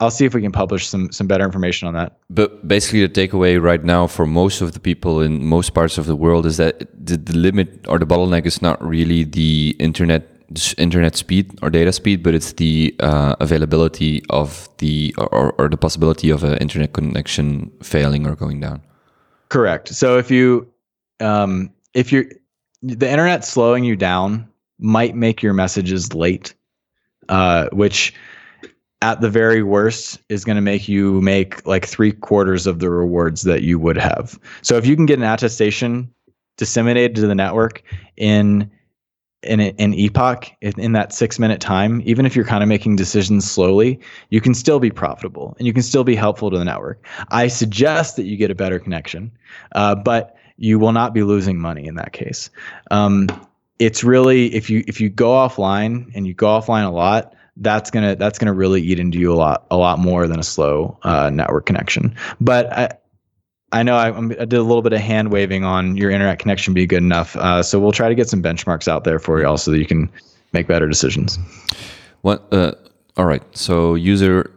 I'll see if we can publish some some better information on that.
But basically, the takeaway right now for most of the people in most parts of the world is that the, the limit or the bottleneck is not really the internet internet speed or data speed, but it's the uh, availability of the or, or the possibility of an internet connection failing or going down.
Correct. So if you um, if you're the internet slowing you down might make your messages late, uh, which at the very worst is going to make you make like three quarters of the rewards that you would have. So if you can get an attestation disseminated to the network in in an epoch in that six minute time, even if you're kind of making decisions slowly, you can still be profitable and you can still be helpful to the network. I suggest that you get a better connection, uh, but you will not be losing money in that case. Um, it's really if you if you go offline and you go offline a lot, that's gonna that's gonna really eat into you a lot a lot more than a slow uh, network connection. But I I know I, I, did a little bit of hand waving on your internet connection be good enough. Uh, so we'll try to get some benchmarks out there for you all so that you can make better decisions.
What? Uh, all right. So user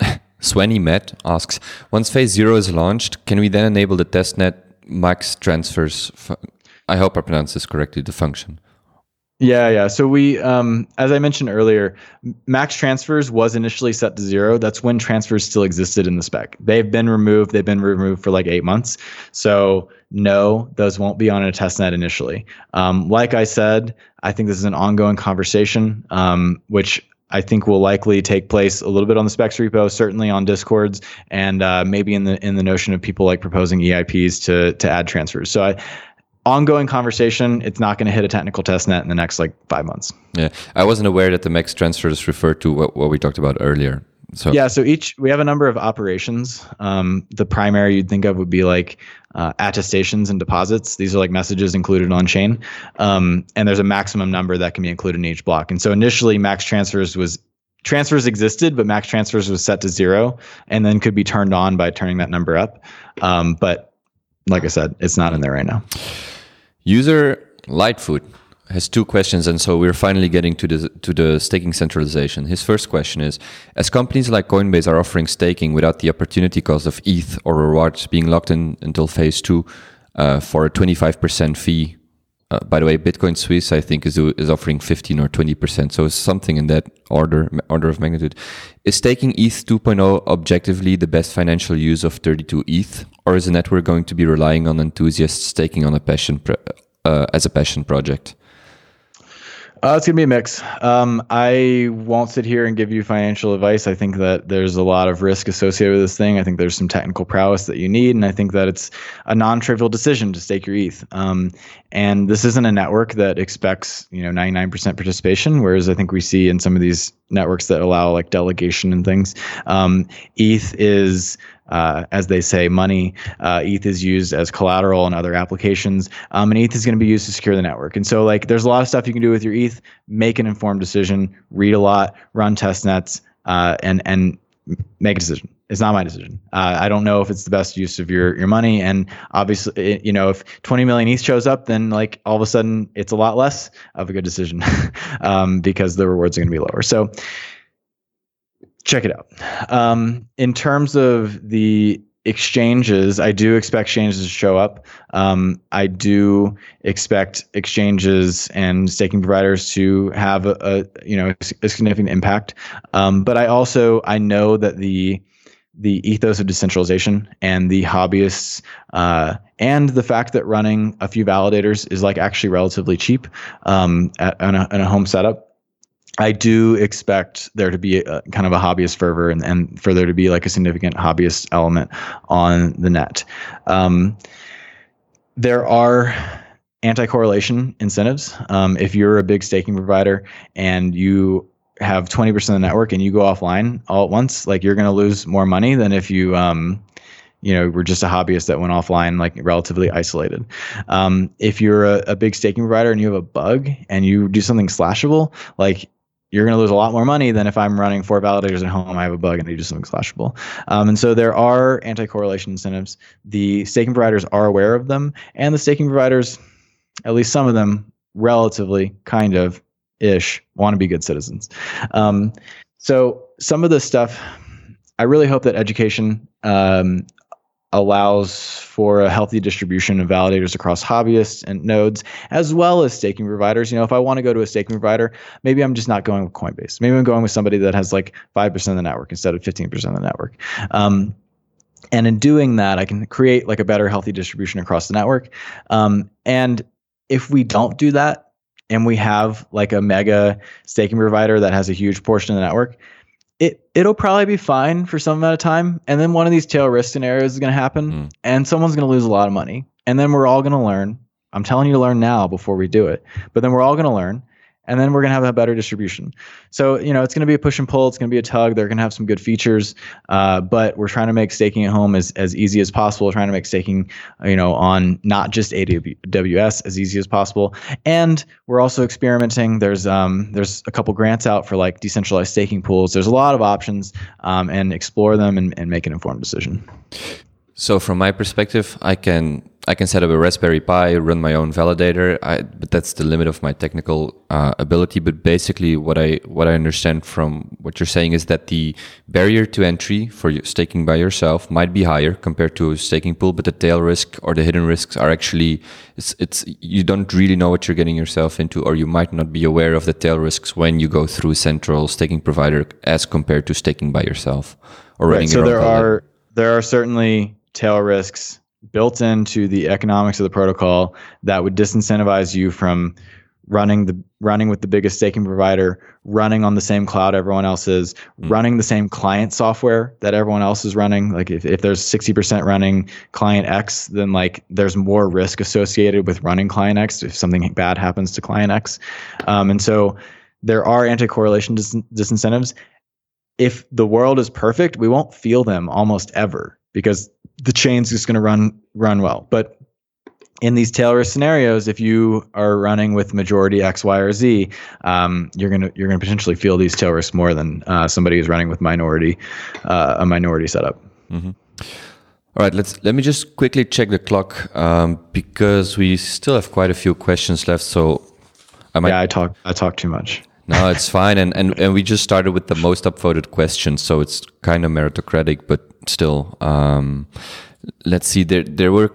Swenny Met asks: Once Phase Zero is launched, can we then enable the testnet max transfers? I hope I pronounced this correctly. The function.
Yeah, yeah. So we, um, as I mentioned earlier, max transfers was initially set to zero. That's when transfers still existed in the spec. They've been removed. They've been removed for like eight months. So no, those won't be on a testnet initially. Um, like I said, I think this is an ongoing conversation, um, which I think will likely take place a little bit on the specs repo, certainly on discords, and uh, maybe in the in the notion of people like proposing EIPs to to add transfers. So I ongoing conversation. It's not going to hit a technical test net in the next like five months.
Yeah, I wasn't aware that the max transfers referred to what, what we talked about earlier. So
yeah, so each we have a number of operations. Um, the primary you'd think of would be like uh, attestations and deposits. These are like messages included on chain, um, and there's a maximum number that can be included in each block. And so initially, max transfers was transfers existed, but max transfers was set to zero, and then could be turned on by turning that number up. Um, but like I said, it's not in there right now.
User Lightfoot has two questions, and so we're finally getting to the to the staking centralization. His first question is: As companies like Coinbase are offering staking without the opportunity cost of ETH or rewards being locked in until phase two uh, for a 25% fee. Uh, by the way, Bitcoin Suisse I think is is offering 15 or 20%, so it's something in that order order of magnitude. Is staking ETH 2.0 objectively the best financial use of 32 ETH, or is the network going to be relying on enthusiasts staking on a passion uh, as a passion project?
Uh, it's gonna be a mix. Um, I won't sit here and give you financial advice. I think that there's a lot of risk associated with this thing. I think there's some technical prowess that you need, and I think that it's a non-trivial decision to stake your ETH. Um, and this isn't a network that expects you know 99% participation, whereas I think we see in some of these networks that allow like delegation and things. Um, ETH is uh, as they say, money. Uh, ETH is used as collateral in other applications, um, and ETH is going to be used to secure the network. And so, like, there's a lot of stuff you can do with your ETH. Make an informed decision, read a lot, run test nets, uh, and and make a decision. It's not my decision. Uh, I don't know if it's the best use of your your money, and obviously, it, you know, if 20 million ETH shows up, then like all of a sudden, it's a lot less of a good decision um, because the rewards are going to be lower. So check it out. Um, in terms of the exchanges, I do expect exchanges to show up. Um, I do expect exchanges and staking providers to have a, a you know a significant impact. Um, but I also I know that the the ethos of decentralization and the hobbyists uh, and the fact that running a few validators is like actually relatively cheap um, at, on, a, on a home setup I do expect there to be a, kind of a hobbyist fervor and, and for there to be like a significant hobbyist element on the net. Um, there are anti-correlation incentives. Um, if you're a big staking provider and you have 20% of the network and you go offline all at once, like you're going to lose more money than if you, um, you know, were just a hobbyist that went offline, like relatively isolated. Um, if you're a, a big staking provider and you have a bug and you do something slashable, like you're going to lose a lot more money than if I'm running four validators at home. I have a bug and I do something slashable. Um, and so there are anti-correlation incentives. The staking providers are aware of them, and the staking providers, at least some of them, relatively kind of ish, want to be good citizens. Um, so some of this stuff, I really hope that education um, allows for a healthy distribution of validators across hobbyists and nodes, as well as staking providers. You know, if I want to go to a staking provider, maybe I'm just not going with Coinbase. Maybe I'm going with somebody that has like 5% of the network instead of 15% of the network. Um, and in doing that, I can create like a better healthy distribution across the network. Um, and if we don't do that, and we have like a mega staking provider that has a huge portion of the network, it'll probably be fine for some amount of time, and then one of these tail risk scenarios is going to happen, mm. and someone's going to lose a lot of money, and then we're all going to learn. I'm telling you to learn now before we do it, but then we're all going to learn, and then we're going to have a better distribution. So, you know, it's going to be a push and pull. It's going to be a tug. They're going to have some good features, uh, but we're trying to make staking at home as, as easy as possible. trying to make staking, you know, on not just AWS as easy as possible. And we're also experimenting. There's um, there's a couple grants out for like decentralized staking pools. There's a lot of options, um, and explore them and, and make an informed decision.
So, from my perspective, I can I can set up a Raspberry Pi, run my own validator, I, but that's the limit of my technical uh, ability. But basically, what I what I understand from what you're saying is that the barrier to entry for staking by yourself might be higher compared to a staking pool, but the tail risk or the hidden risks are actually it's it's you don't really know what you're getting yourself into, or you might not be aware of the tail risks when you go through a central staking provider as compared to staking by yourself
or running. Right, so there are there are certainly tail risks built into the economics of the protocol that would disincentivize you from running the running with the biggest staking provider, running on the same cloud everyone else is, mm. running the same client software that everyone else is running. Like if, if there's 60% running client X, then like there's more risk associated with running client X if something bad happens to client X. Um, and so there are anti-correlation dis- disincentives. If the world is perfect, we won't feel them almost ever because the chain's just going to run run well. But in these tail risk scenarios, if you are running with majority X, Y, or Z, um, you're gonna you're gonna potentially feel these tail risks more than uh, somebody who's running with minority uh, a minority setup.
Mm-hmm. All right, let's let me just quickly check the clock um, because we still have quite a few questions left. So
I might. Yeah, I talk I talk too much.
No, it's fine, and, and and we just started with the most upvoted question, so it's kind of meritocratic, but still. Um, let's see. There there were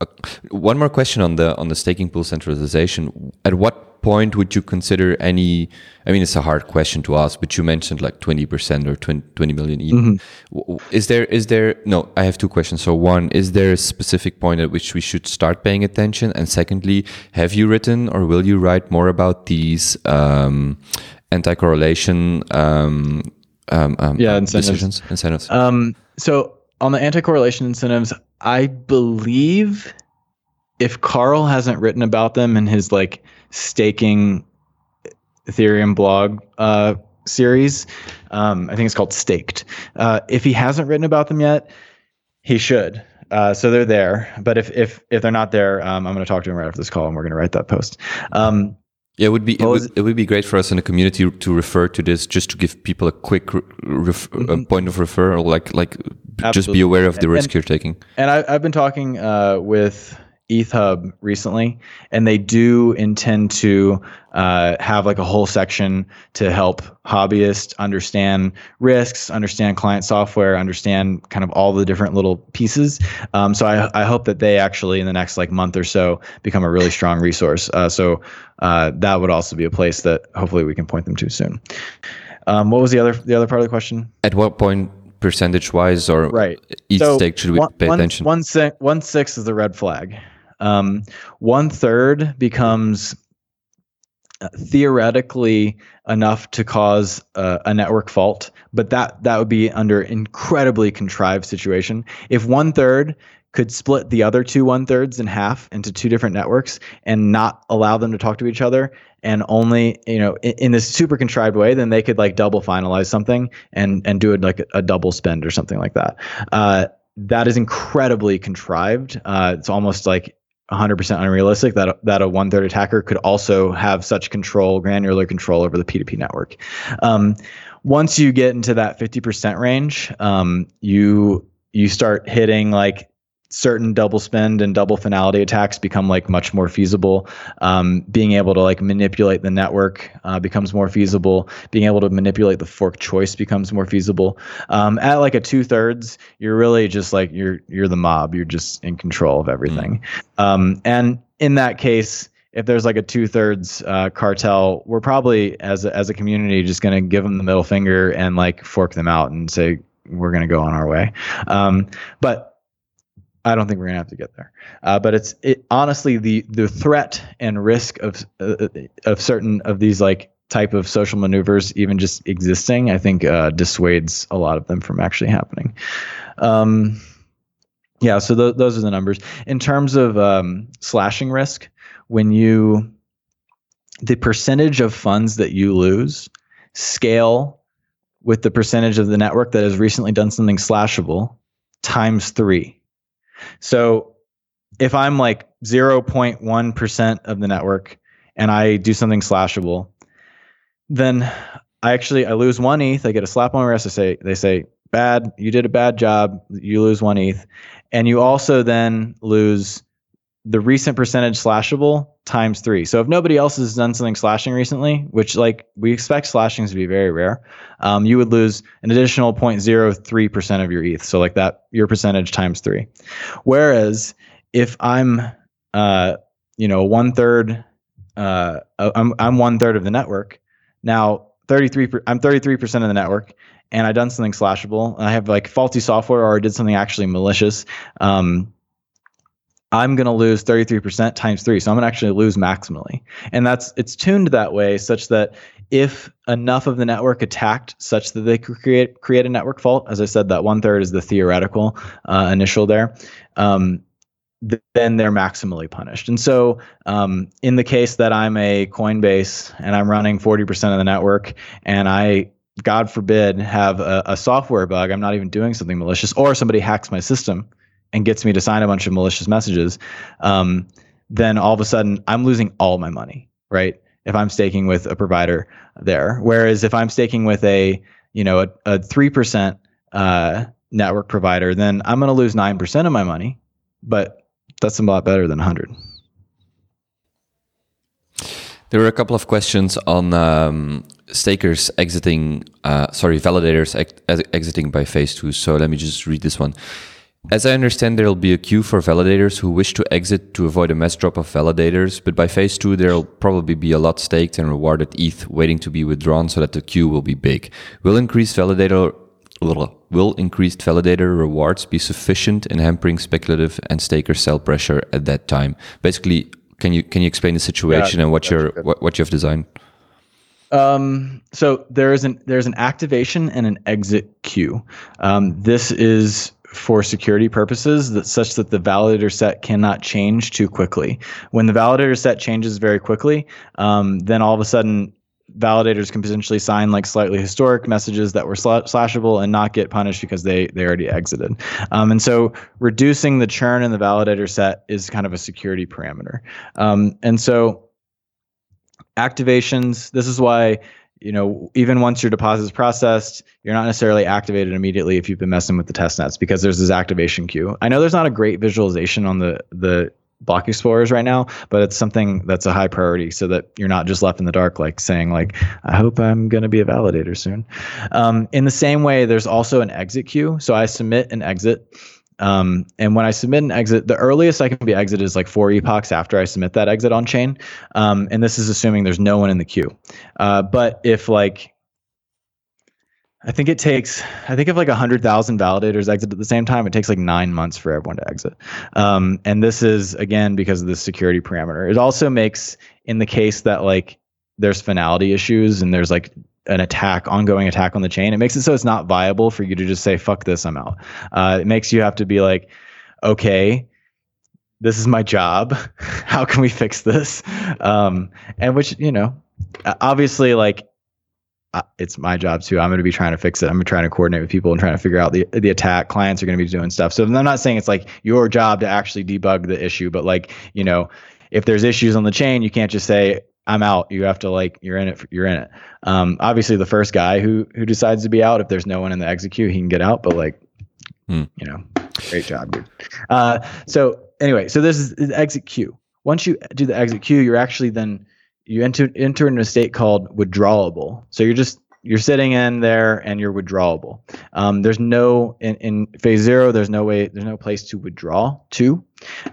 uh, one more question on the on the staking pool centralization. At what point would you consider any? I mean, it's a hard question to ask, but you mentioned like twenty percent or 20, 20 million. Mm-hmm. Is there is there no? I have two questions. So one, is there a specific point at which we should start paying attention? And secondly, have you written or will you write more about these um, anti-correlation? Um, um, um
yeah, incentives.
decisions incentives.
So on the anti-correlation incentives, I believe if Carl hasn't written about them in his like staking Ethereum blog uh, series, um, I think it's called Staked. Uh, if he hasn't written about them yet, he should. Uh, so they're there, but if if if they're not there, um, I'm going to talk to him right after this call, and we're going to write that post. Um,
yeah, it would be it would, it would, be great for us in the community to refer to this, just to give people a quick ref, mm-hmm. point of referral, like like Absolutely. just be aware of the risk
and,
you're taking.
And I, have been talking uh, with EthHub recently, and they do intend to uh, have like a whole section to help hobbyists understand risks, understand client software, understand kind of all the different little pieces. Um, so I, I hope that they actually in the next like month or so become a really strong resource. Uh, so uh, that would also be a place that hopefully we can point them to soon. Um, what was the other the other part of the question?
At what point percentage wise or
right.
each so stake should we one, pay attention?
One, one, one six is the red flag. Um, one third becomes uh, theoretically enough to cause uh, a network fault, but that that would be under incredibly contrived situation. If one third could split the other two one thirds in half into two different networks and not allow them to talk to each other, and only you know in, in this super contrived way, then they could like double finalize something and and do it like a, a double spend or something like that. Uh, that is incredibly contrived. Uh, it's almost like 100% unrealistic that that a one third attacker could also have such control, granular control over the P2P network. Um, once you get into that 50% range, um, you you start hitting like certain double spend and double finality attacks become like much more feasible. Um, being able to like manipulate the network uh, becomes more feasible. Being able to manipulate the fork choice becomes more feasible. Um, at like a two thirds, you're really just like you're you're the mob. You're just in control of everything. Mm. Um, and in that case. If there's like a two thirds uh, cartel, we're probably as a, as a community just going to give them the middle finger and like fork them out and say we're going to go on our way. Um, but I don't think we're gonna have to get there. Uh, but it's it, honestly the the threat and risk of uh, of certain of these like type of social maneuvers even just existing, I think uh, dissuades a lot of them from actually happening. Um, yeah, so th- those are the numbers. In terms of um, slashing risk, when you the percentage of funds that you lose scale with the percentage of the network that has recently done something slashable times three so if I'm like 0.1% of the network and I do something slashable, then I actually I lose one ETH. I get a slap on my wrist. I say they say bad. You did a bad job. You lose one ETH, and you also then lose the recent percentage slashable times three. So if nobody else has done something slashing recently, which like we expect slashings to be very rare, um, you would lose an additional 0.03% of your ETH. So like that, your percentage times three. Whereas if I'm, uh, you know, one third, uh, I'm, I'm one third of the network. Now 33, I'm 33% of the network and I done something slashable. I have like faulty software or I did something actually malicious. Um, I'm going to lose 33% times three. So I'm going to actually lose maximally. And that's, it's tuned that way such that if enough of the network attacked such that they could create, create a network fault, as I said, that one third is the theoretical uh, initial there, um, th- then they're maximally punished. And so um, in the case that I'm a Coinbase and I'm running 40% of the network and I God forbid, have a, a, software bug. I'm not even doing something malicious, or somebody hacks my system and gets me to sign a bunch of malicious messages, um, then all of a sudden I'm losing all my money, right? If I'm staking with a provider there, whereas if I'm staking with a you know a three percent uh, network provider, then I'm going to lose nine percent of my money, but that's a lot better than 100.
There were a couple of questions on um, stakers exiting, uh, sorry, validators ex- exiting by phase two. So let me just read this one. As I understand, there will be a queue for validators who wish to exit to avoid a mass drop of validators, but by phase two, there will probably be a lot staked and rewarded ETH waiting to be withdrawn so that the queue will be big. Will increased validator will increased validator rewards be sufficient in hampering speculative and staker sell pressure at that time? Basically, can you can you explain the situation yeah, and what you what, what you have designed?
Um, so there is an there's an activation and an exit queue. Um, this is for security purposes that such that the validator set cannot change too quickly. When the validator set changes very quickly, um, then all of a sudden validators can potentially sign like slightly historic messages that were slashable and not get punished because they they already exited. Um, and so reducing the churn in the validator set is kind of a security parameter. Um, and so activations. This is why you know, even once your deposit is processed, you're not necessarily activated immediately if you've been messing with the test nets because there's this activation queue. I know there's not a great visualization on the the block explorers right now, but it's something that's a high priority so that you're not just left in the dark, like saying like, I hope I'm going to be a validator soon. Um, in the same way, there's also an exit queue. So I submit an exit um, and when I submit an exit, the earliest I can be exited is like four epochs after I submit that exit on chain. Um, and this is assuming there's no one in the queue. Uh, but if like, I think it takes, I think if like 100,000 validators exit at the same time, it takes like nine months for everyone to exit. Um, and this is, again, because of the security parameter. It also makes, in the case that like there's finality issues and there's like an attack, ongoing attack on the chain. It makes it so it's not viable for you to just say, fuck this, I'm out. Uh, it makes you have to be like, okay, this is my job. How can we fix this? Um, and which, you know, obviously, like, uh, it's my job too. I'm going to be trying to fix it. I'm trying to coordinate with people and trying to figure out the the attack. Clients are going to be doing stuff. So I'm not saying it's like your job to actually debug the issue, but like you know, if there's issues on the chain, you can't just say I'm out. You have to like you're in it. You're in it. Um, obviously, the first guy who who decides to be out, if there's no one in the exit queue, he can get out. But like, hmm. you know, great job, dude. Uh, so anyway, so this is the exit queue. Once you do the exit queue, you're actually then you enter enter into a state called withdrawable. So you're just you're sitting in there and you're withdrawable. Um, there's no in, in phase zero. There's no way. There's no place to withdraw to,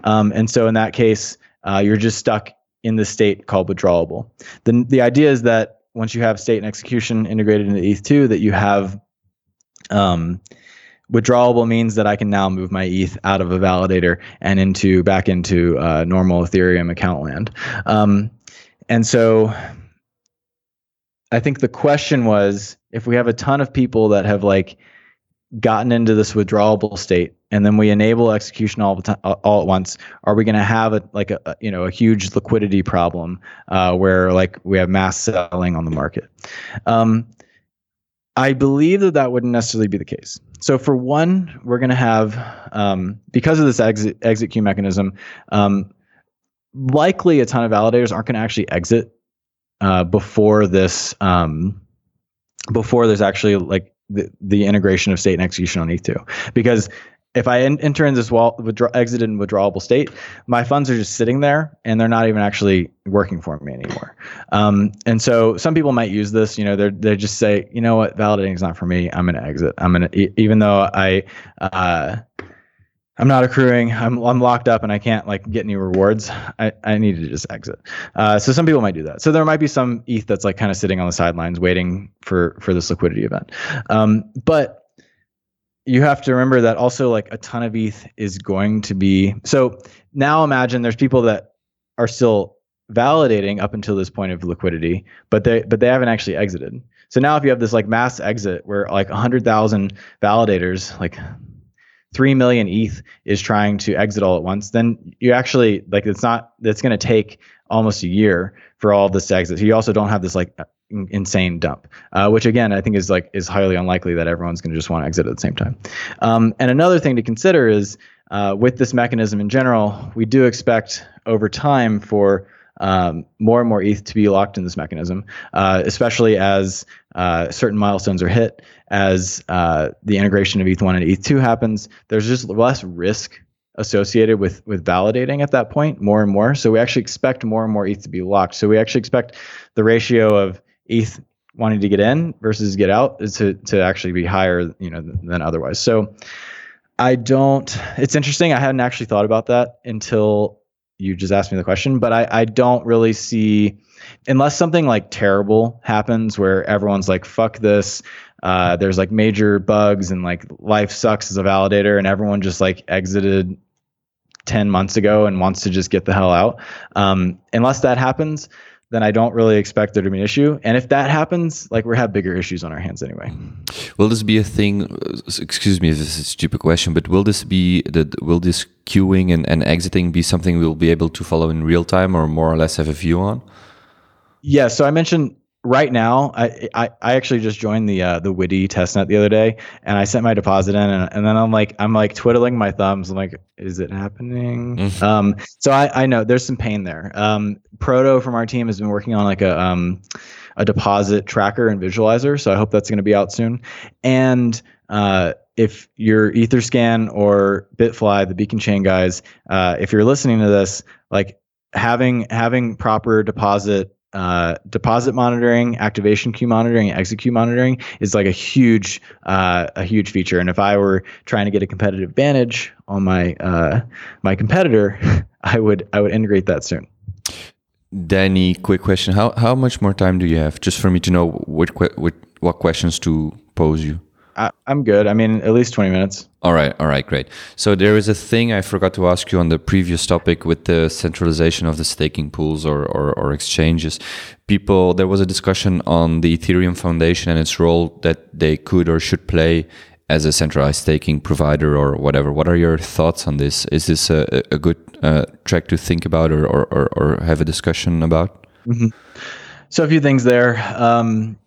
um, and so in that case, uh, you're just stuck in the state called withdrawable. The, the idea is that once you have state and execution integrated into ETH2, that you have um, withdrawable means that I can now move my ETH out of a validator and into back into uh, normal Ethereum account land. Um, and so I think the question was if we have a ton of people that have like gotten into this withdrawable state and then we enable execution all the time all at once are we going to have a like a, you know a huge liquidity problem uh, where like we have mass selling on the market? Um, i believe that that wouldn't necessarily be the case. So for one we're going to have um, because of this exit exit queue mechanism um, likely a ton of validators aren't going to actually exit uh, before this um, before there's actually like the, the integration of state and execution on ETH2 because if I enter in this wall, withdraw, exited in withdrawable state, my funds are just sitting there and they're not even actually working for me anymore. Um, and so some people might use this, you know, they they just say, you know what, validating is not for me. I'm going to exit. I'm going to, even though I, uh, I'm not accruing. I'm I'm locked up and I can't like get any rewards. I, I need to just exit. Uh, so some people might do that. So there might be some ETH that's like kind of sitting on the sidelines waiting for for this liquidity event. Um, but you have to remember that also like a ton of ETH is going to be so now imagine there's people that are still validating up until this point of liquidity, but they but they haven't actually exited. So now if you have this like mass exit where like 100,000 validators like 3 million ETH is trying to exit all at once, then you actually like it's not it's going to take almost a year for all of this to exit. You also don't have this like insane dump, uh, which again I think is like is highly unlikely that everyone's going to just want to exit at the same time. Um, and another thing to consider is uh, with this mechanism in general, we do expect over time for um, more and more ETH to be locked in this mechanism, uh, especially as uh, certain milestones are hit, as uh, the integration of ETH1 and ETH2 happens. There's just less risk associated with with validating at that point more and more. So we actually expect more and more ETH to be locked. So we actually expect the ratio of ETH wanting to get in versus get out is to to actually be higher, you know, than, than otherwise. So I don't. It's interesting. I hadn't actually thought about that until you just asked me the question, but I I don't really see unless something like terrible happens where everyone's like fuck this. Uh, there's like major bugs and like life sucks as a validator, and everyone just like exited 10 months ago and wants to just get the hell out. Um, unless that happens, then I don't really expect there to be an issue. And if that happens, like we have bigger issues on our hands anyway.
Will this be a thing? Excuse me if this is a stupid question, but will this be that will this queuing and, and exiting be something we'll be able to follow in real time or more or less have a view on?
Yeah. So I mentioned right now, I, I, I actually just joined the uh, the Witti testnet the other day, and I sent my deposit in, and, and then I'm like I'm like twiddling my thumbs. I'm like, is it happening? Mm-hmm. um, so I I know there's some pain there. Um, Proto from our team has been working on like a um a deposit tracker and visualizer, so I hope that's going to be out soon. And uh, if you're Etherscan or Bitfly, the Beacon Chain guys, uh, if you're listening to this, like having having proper deposit uh, deposit monitoring, activation queue monitoring, exit queue monitoring is like a huge uh, a huge feature. And if I were trying to get a competitive advantage on my uh, my competitor, I would I would integrate that soon.
Danny, quick question: How how much more time do you have, just for me to know what what what questions to pose you?
I, am good. I mean, at least 20 minutes.
All right. All right. Great. So there is a thing I forgot to ask you on the previous topic with the centralization of the staking pools or, or, or exchanges. People, there was a discussion on the Ethereum Foundation and its role that they could or should play as a centralized staking provider or whatever. What are your thoughts on this? Is this a, a good uh, track to think about or, or, or, or have a discussion about?
Mm-hmm. So a few things there. Um,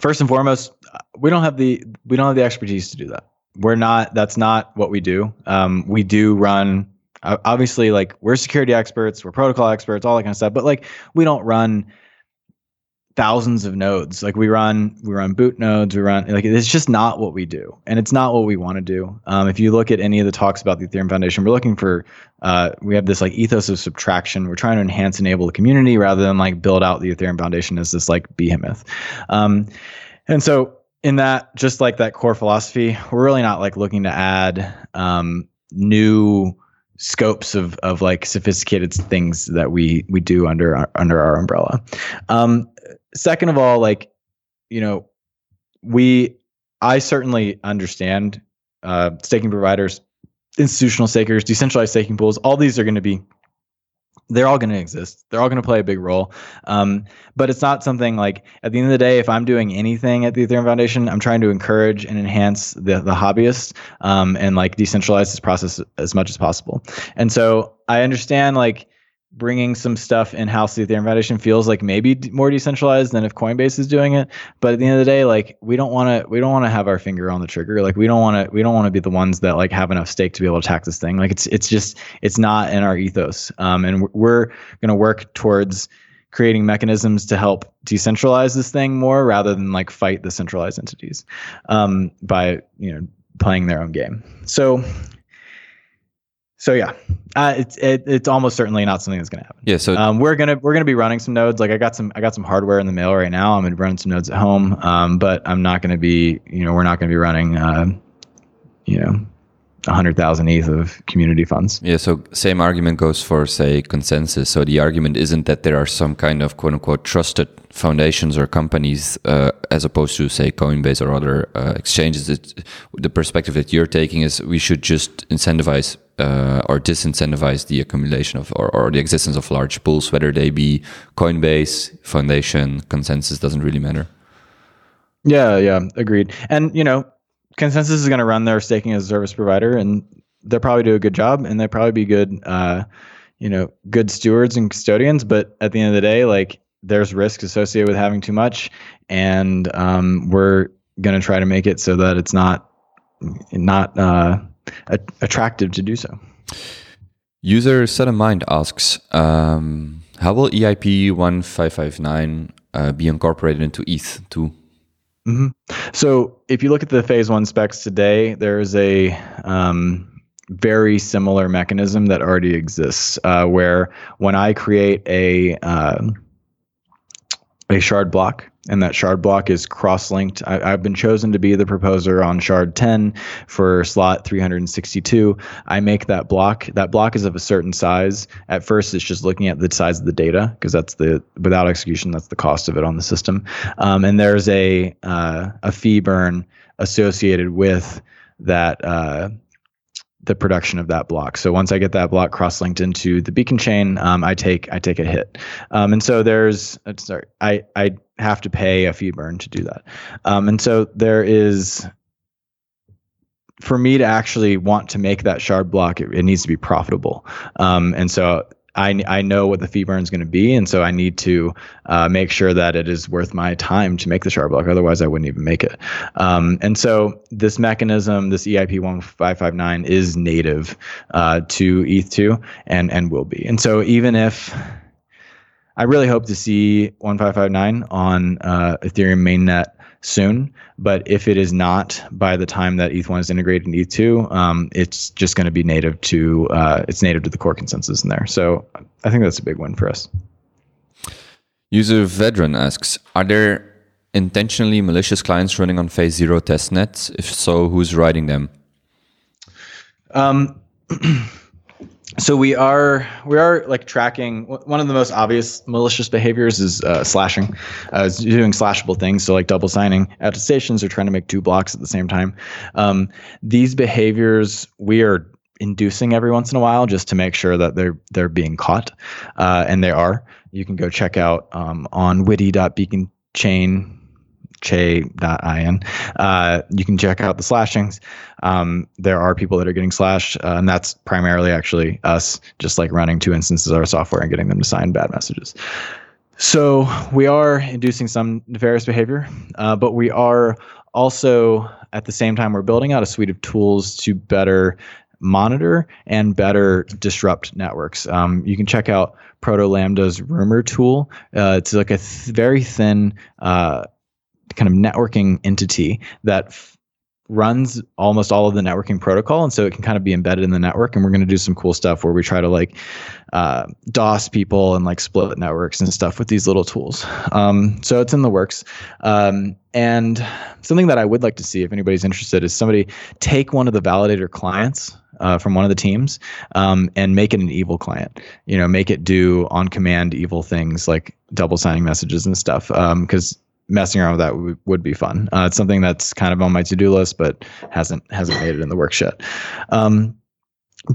first and foremost, we don't have the we don't have the expertise to do that. We're not. That's not what we do. Um, we do run. Obviously, like we're security experts, we're protocol experts, all that kind of stuff. But like, we don't run thousands of nodes. Like we run, we run boot nodes. We run like it's just not what we do, and it's not what we want to do. Um, if you look at any of the talks about the Ethereum Foundation, we're looking for uh, we have this like ethos of subtraction. We're trying to enhance, enable the community rather than like build out the Ethereum Foundation as this like behemoth. Um, and so in that, just like that core philosophy, we're really not like looking to add um, new scopes of of like sophisticated things that we we do under under our umbrella. Um, second of all, like, you know, we, I certainly understand uh, staking providers, institutional stakers, decentralized staking pools. All these are going to be, they're all going to exist. They're all going to play a big role. Um, but it's not something like at the end of the day, if I'm doing anything at the Ethereum Foundation, I'm trying to encourage and enhance the the hobbyists um, and like decentralize this process as much as possible. And so I understand like bringing some stuff in house the Ethereum Foundation feels like maybe more decentralized than if Coinbase is doing it. But at the end of the day, like we don't want to we don't want to have our finger on the trigger. Like we don't want to we don't want to be the ones that like have enough stake to be able to attack this thing. Like it's it's just it's not in our ethos. Um, and we're going to work towards creating mechanisms to help decentralize this thing more rather than like fight the centralized entities um, by you know playing their own game. So so yeah, uh, it's it, it's almost certainly not something that's going to happen.
Yeah. So
um, we're gonna we're gonna be running some nodes. Like I got some I got some hardware in the mail right now. I'm gonna running some nodes at home. Um, but I'm not gonna be you know we're not gonna be running uh, you know. 100,000 ETH of community funds.
Yeah, so same argument goes for, say, ConsenSys. So the argument isn't that there are some kind of quote unquote trusted foundations or companies uh, as opposed to, say, Coinbase or other uh, exchanges. It's, the perspective that you're taking is we should just incentivize uh, or disincentivize the accumulation of or, or, the existence of large pools, whether they be Coinbase, Foundation, ConsenSys doesn't really matter.
Yeah, yeah, agreed. And you know, ConsenSys is going to run their staking as a service provider, and they'll probably do a good job, and they'll probably be good, uh, you know, good stewards and custodians. But at the end of the day, like there's risk associated with having too much, and um, we're going to try to make it so that it's not not uh, attractive to do so.
User Set of Mind asks, um, how will EIP 1559 uh, be incorporated into ETH2?
Mm-hmm. So if you look at the phase one specs today, there is a um, very similar mechanism that already exists uh, where when I create a uh, a shard block and that shard block is cross-linked. I, have been chosen to be the proposer on shard 10 for slot 362. I make that block. That block is of a certain size. At first, it's just looking at the size of the data because that's the without execution, that's the cost of it on the system. Um, and there's a uh, a fee burn associated with that uh, the production of that block. So once I get that block cross-linked into the beacon chain, um, I take I take a hit. Um, and so there's sorry, I I have to pay a fee burn to do that. Um, and so there is for me to actually want to make that shard block, it, it needs to be profitable. Um, and so I, I know what the fee burn is going to be, and so I need to uh, make sure that it is worth my time to make the shard block. Otherwise, I wouldn't even make it. Um, and so this mechanism, this EIP 1559, is native uh, to ETH2 and and will be. And so even if I really hope to see 1559 on uh, Ethereum mainnet soon. But if it is not by the time that ETH1 is integrated in ETH2, um, it's just going to be native to uh, it's native to the core consensus in there. So I think that's a big win for us.
User Vedran asks, are there intentionally malicious clients running on phase zero testnets? If so, who's writing them?
Um, so we are we are like tracking one of the most obvious malicious behaviors is uh, slashing uh, is doing slashable things so like double signing attestations or trying to make two blocks at the same time. Um, these behaviors we are inducing every once in a while just to make sure that they're they're being caught uh, and they are. You can go check out um, on witti.beaconchain che.in. Uh, you can check out the slashings. Um, there are people that are getting slashed, uh, and that's primarily actually us just like running two instances of our software and getting them to sign bad messages. So we are inducing some nefarious behavior, uh, but we are also at the same time we're building out a suite of tools to better monitor and better disrupt networks. Um, you can check out protolambda's rumor tool. Uh, it's like a th- very thin uh, kind of networking entity that f- runs almost all of the networking protocol and so it can kind of be embedded in the network and we're going to do some cool stuff where we try to like uh, dos people and like split networks and stuff with these little tools. Um, so it's in the works. Um, and something that i would like to see if anybody's interested is somebody take one of the validator clients uh, from one of the teams um, and make it an evil client. You know make it do on command evil things like double signing messages and stuff because um, messing around with that would, be fun. Uh, it's something that's kind of on my to-do list, but hasn't hasn't made it in the works yet. Um,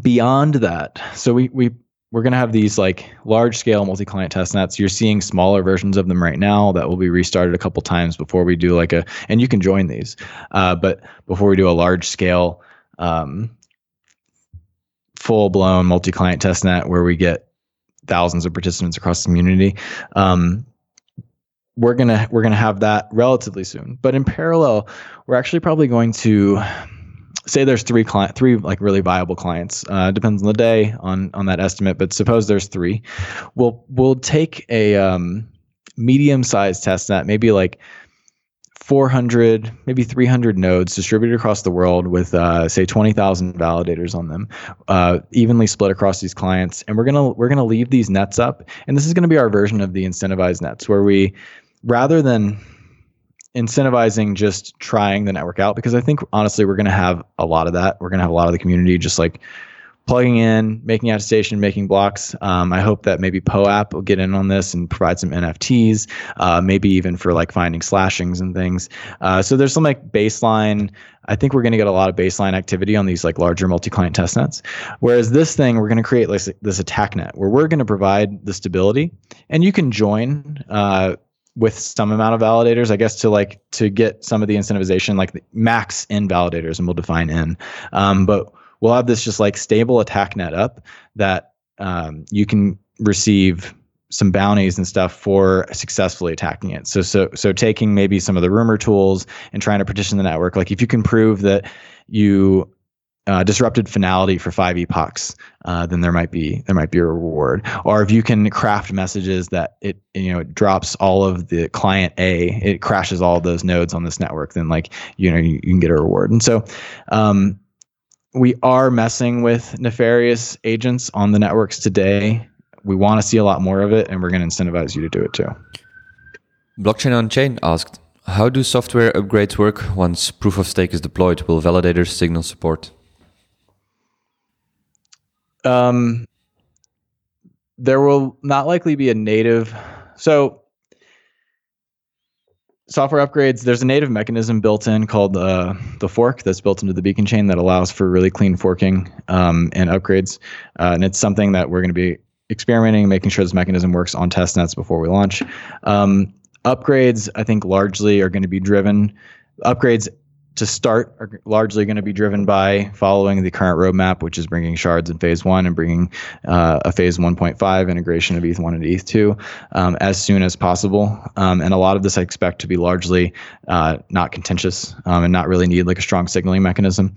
beyond that, so we we we're going to have these like large scale multi-client test nets. You're seeing smaller versions of them right now that will be restarted a couple times before we do like a, and you can join these, uh, but before we do a large scale, um, full blown multi-client test net where we get thousands of participants across the community. Um, we're gonna we're gonna have that relatively soon. But in parallel, we're actually probably going to say there's three client three like really viable clients. Uh, depends on the day on on that estimate, but suppose there's three. We'll we'll take a um, medium sized test net, maybe like 400, maybe 300 nodes distributed across the world with, uh, say, 20,000 validators on them, uh, evenly split across these clients. And we're gonna we're gonna leave these nets up, and this is gonna be our version of the incentivized nets, where we rather than incentivizing just trying the network out because I think honestly we're going to have a lot of that. We're going to have a lot of the community just like plugging in, making attestation, making blocks. Um, I hope that maybe POAP will get in on this and provide some NFTs, uh, maybe even for like finding slashings and things. Uh, so there's some like baseline. I think we're going to get a lot of baseline activity on these like larger multi-client test nets. Whereas this thing, we're going to create like this attack net where we're going to provide the stability, and you can join. Uh, with some amount of validators, I guess to like to get some of the incentivization, like the max in validators, and we'll define in. Um, but we'll have this just like stable attack net up that um, you can receive some bounties and stuff for successfully attacking it. So so so taking maybe some of the rumor tools and trying to partition the network. Like if you can prove that you uh, disrupted finality for five epochs, uh, then there might be there might be a reward. Or if you can craft messages that it you know it drops all of the client A, it crashes all those nodes on this network, then like you know you, you can get a reward. And so um, we are messing with nefarious agents on the networks today. We want to see a lot more of it, and we're going to incentivize you to do it too.
Blockchain on Chain asked, "How do software upgrades work once proof of stake is deployed? Will validators signal support?"
Um, there will not likely be a native. So, software upgrades. There's a native mechanism built in called uh, the fork that's built into the Beacon chain that allows for really clean forking um, and upgrades. Uh, and it's something that we're going to be experimenting, making sure this mechanism works on test nets before we launch. Um, upgrades, I think, largely are going to be driven. Upgrades to start are largely going to be driven by following the current roadmap, which is bringing shards in phase one and bringing uh, a phase 1.5 integration of ETH1 and ETH2 um, as soon as possible. Um, and a lot of this I expect to be largely uh, not contentious um, and not really need like a strong signaling mechanism.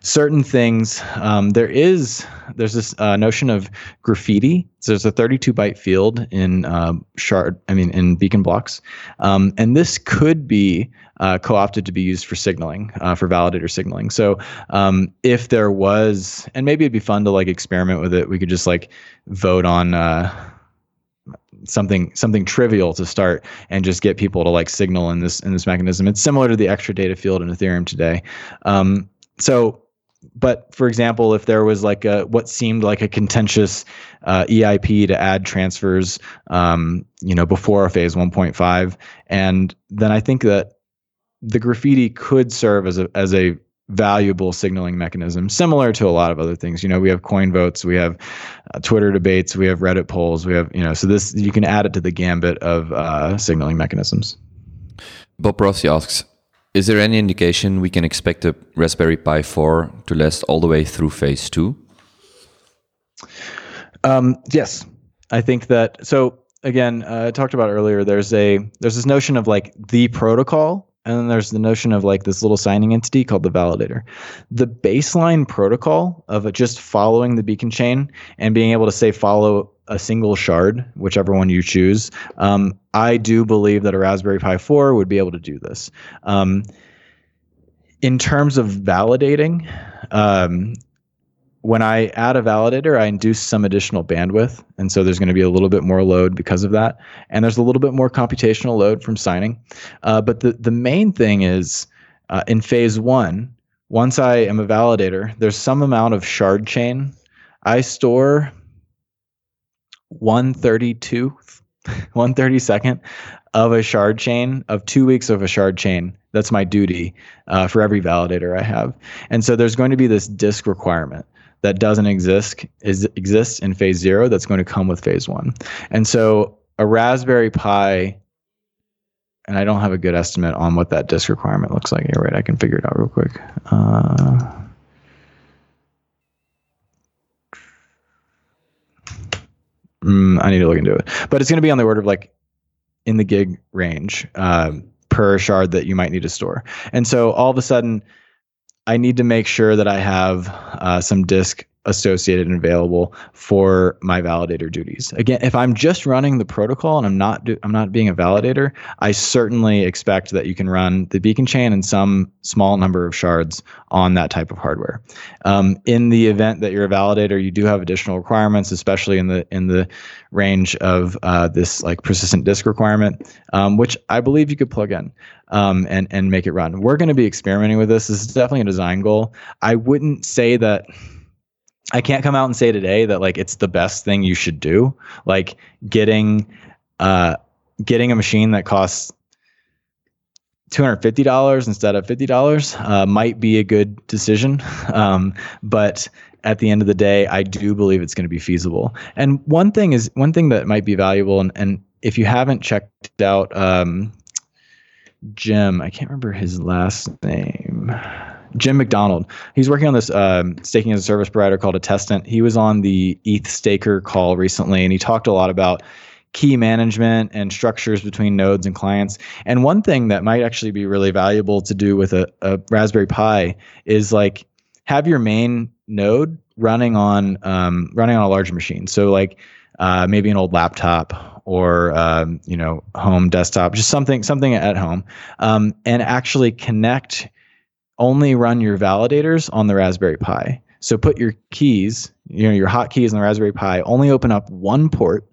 Certain things, um, there is there's this uh, notion of graffiti. So there's a 32 byte field in uh, shard, I mean in beacon blocks, um, and this could be uh, co-opted to be used for signaling, uh, for validator signaling. So um, if there was, and maybe it'd be fun to like experiment with it. We could just like vote on uh, something something trivial to start and just get people to like signal in this in this mechanism. It's similar to the extra data field in Ethereum today. Um, so but for example, if there was like a what seemed like a contentious uh, EIP to add transfers, um, you know, before phase 1.5, and then I think that the graffiti could serve as a as a valuable signaling mechanism, similar to a lot of other things. You know, we have coin votes, we have uh, Twitter debates, we have Reddit polls, we have you know, so this you can add it to the gambit of uh, signaling mechanisms.
Bob Rossi asks, is there any indication we can expect a Raspberry Pi 4 to last all the way through phase two?
Um, yes, I think that. So again, uh, I talked about earlier. There's a there's this notion of like the protocol and then there's the notion of like this little signing entity called the validator. The baseline protocol of just following the beacon chain and being able to say follow a single shard, whichever one you choose. Um, I do believe that a Raspberry Pi 4 would be able to do this. Um, in terms of validating, um, when I add a validator, I induce some additional bandwidth. And so there's going to be a little bit more load because of that. And there's a little bit more computational load from signing. Uh, but the, the main thing is uh, in phase one, once I am a validator, there's some amount of shard chain. I store 132, 132nd of a shard chain of two weeks of a shard chain. That's my duty uh, for every validator I have. And so there's going to be this disk requirement that doesn't exist is exists in phase zero that's going to come with phase one. And so a Raspberry Pi, and I don't have a good estimate on what that disk requirement looks like. You're right? I can figure it out real quick. Uh, mm, I need to look into it, but it's going to be on the order of like in the gig range um, per shard that you might need to store. And so all of a sudden I need to make sure that I have uh, some disk associated and available for my validator duties. Again, if I'm just running the protocol and I'm not do, I'm not being a validator, I certainly expect that you can run the beacon chain and some small number of shards on that type of hardware. Um, in the event that you're a validator, you do have additional requirements, especially in the in the range of uh, this like persistent disk requirement, um, which I believe you could plug in um, and and make it run. We're going to be experimenting with this. This is definitely a design goal. I wouldn't say that I can't come out and say today that like it's the best thing you should do. Like getting uh getting a machine that costs $250 instead of $50 uh, might be a good decision. Um, but at the end of the day, I do believe it's going to be feasible. And one thing is one thing that might be valuable, and, and if you haven't checked out um, Jim, I can't remember his last name. Jim McDonald. He's working on this um, staking as a service provider called Attestant. He was on the EthStaker call recently, and he talked a lot about key management and structures between nodes and clients. And one thing that might actually be really valuable to do with a, a Raspberry Pi is like have your main node running on um, running on a larger machine. So like uh, maybe an old laptop or um, you know home desktop, just something something at home, um, and actually connect only run your validators on the Raspberry Pi. So put your keys, you know, your hotkeys on the Raspberry Pi, only open up one port,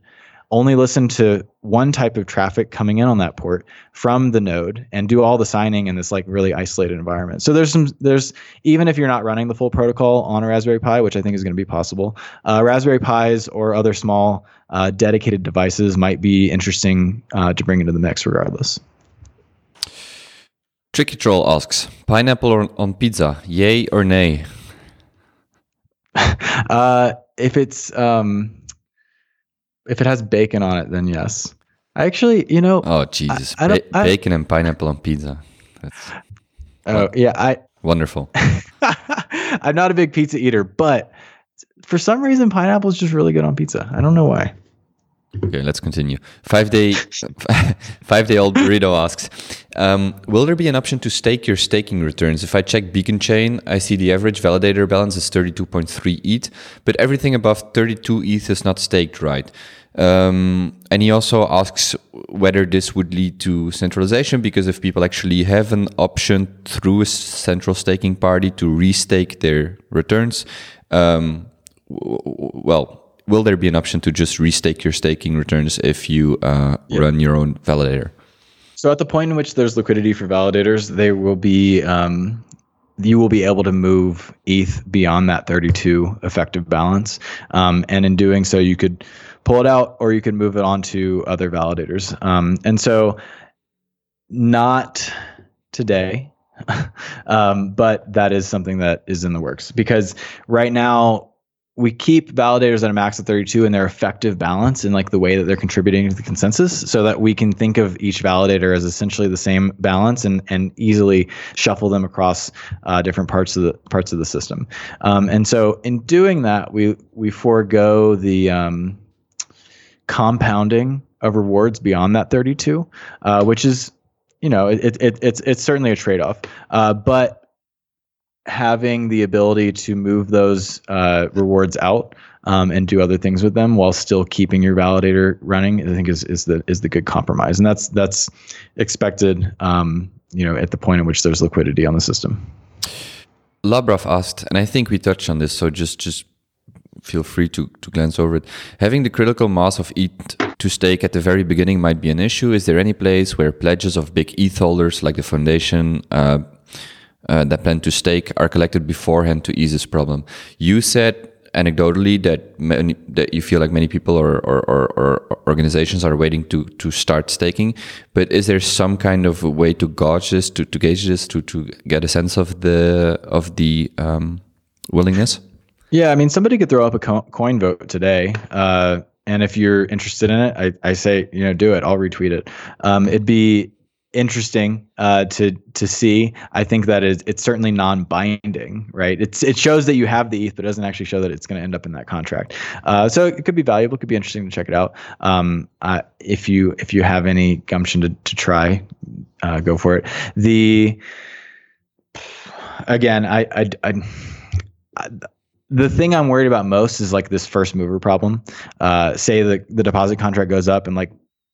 only listen to one type of traffic coming in on that port from the node and do all the signing in this like really isolated environment. So there's some there's even if you're not running the full protocol on a Raspberry Pi, which I think is going to be possible, uh, Raspberry Pis or other small uh, dedicated devices might be interesting uh, to bring into the mix regardless.
Tricky Troll asks, pineapple on pizza, yay or nay?
uh, if it's um, if it has bacon on it, then yes. I actually, you know.
Oh Jesus! I, I ba- bacon and pineapple on pizza. That's
oh yeah, I
wonderful.
I'm not a big pizza eater, but for some reason, pineapple is just really good on pizza. I don't know why.
Okay, let's continue. Five day, five day old burrito asks, um, will there be an option to stake your staking returns? If I check Beacon Chain, I see the average validator balance is 32.3 ETH, but everything above 32 ETH is not staked, right? Um, and he also asks whether this would lead to centralization because if people actually have an option through a central staking party to restake their returns, um, well, will there be an option to just restake your staking returns if you uh, yep. run your own validator?
So at the point in which there's liquidity for validators, they will be um, you will be able to move ETH beyond that 32 effective balance. Um, and in doing so, you could pull it out or you could move it on to other validators. Um, and so, not today, um, but that is something that is in the works because right now we keep validators at a max of 32 and their effective balance in like the way that they're contributing to the consensus so that we can think of each validator as essentially the same balance and and easily shuffle them across uh, different parts of the parts of the system. Um, and so in doing that we we forego the um, compounding of rewards beyond that 32 uh, which is you know it, it, it's it's certainly a trade-off. Uh, but having the ability to move those uh, rewards out um, and do other things with them while still keeping your validator running, I think is is the is the good compromise, and that's that's expected. Um, you know, at the point at which there's liquidity on the system.
Labrav asked, and I think we touched on this, so just just feel free to to glance over it. Having the critical mass of ETH to stake at the very beginning might be an issue. Is there any place where pledges of big ETH holders like the foundation uh, uh, that plan to stake are collected beforehand to ease this problem. You said anecdotally that many, that you feel like many people or, or, or, or, organizations are waiting to to start staking, but is there some kind of way to gauge this, to, to gauge this, to to get a sense of the of the um, willingness?
Yeah, I mean, somebody could throw up a coin vote today. Uh, and if you're interested in it, I, I say, you know, do it. I'll retweet it. Um, it'd be interesting uh, to to see. I think that is it's certainly non-binding, right? It's it shows that you have the ETH, but it doesn't actually show that it's going to end up in that contract. Uh, so it could be valuable. It could be interesting to check it out. Um, uh, if you if you have any gumption to to try, uh, go for it. The again, I I. I, I the thing I'm worried about most is like this first mover problem. Uh, say the the deposit contract goes up and like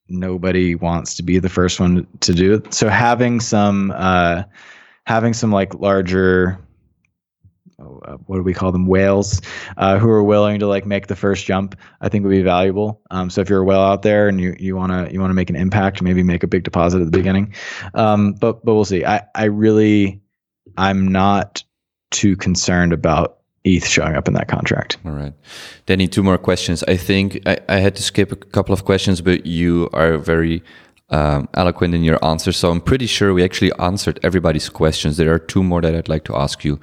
nobody wants to be the first one to do it. So having some uh, having some like larger uh, what do we call them? Whales uh, who are willing to like make the first jump i think would be valuable. Um, so if you're a whale out there and you you want to you want to make an impact maybe make a big deposit at the beginning. Um, but but we'll see. I i really i'm not too concerned about ETH showing up in that contract.
All right. Danny, two more questions. I think I, I had to skip a couple of questions, but you are very um, eloquent in your answers. So I'm pretty sure we actually answered everybody's questions. There are two more that I'd like to ask you.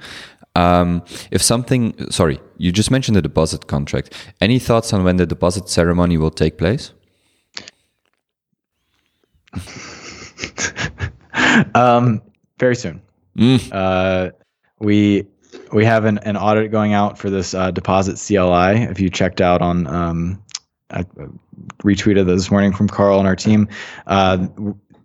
Um, if something, sorry, you just mentioned the deposit contract. Any thoughts on when the deposit ceremony will take place?
um, very soon. Mm. Uh, we we have an, an audit going out for this uh, deposit CLI. If you checked out on, um, I retweeted this morning from Carl and our team. Uh,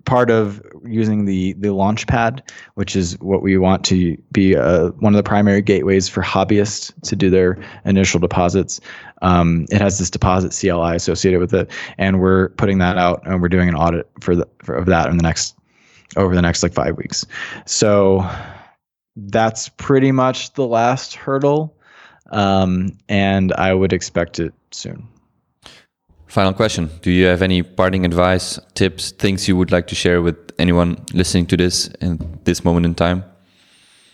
part of using the the Launchpad, which is what we want to be uh, one of the primary gateways for hobbyists to do their initial deposits. Um, it has this deposit CLI associated with it, and we're putting that out, and we're doing an audit for, the, for of that in the next over the next like five weeks. So that's pretty much the last hurdle. Um, and I would expect it soon.
Final question Do you have any parting advice, tips, things you would like to share with anyone listening to this in this moment in time?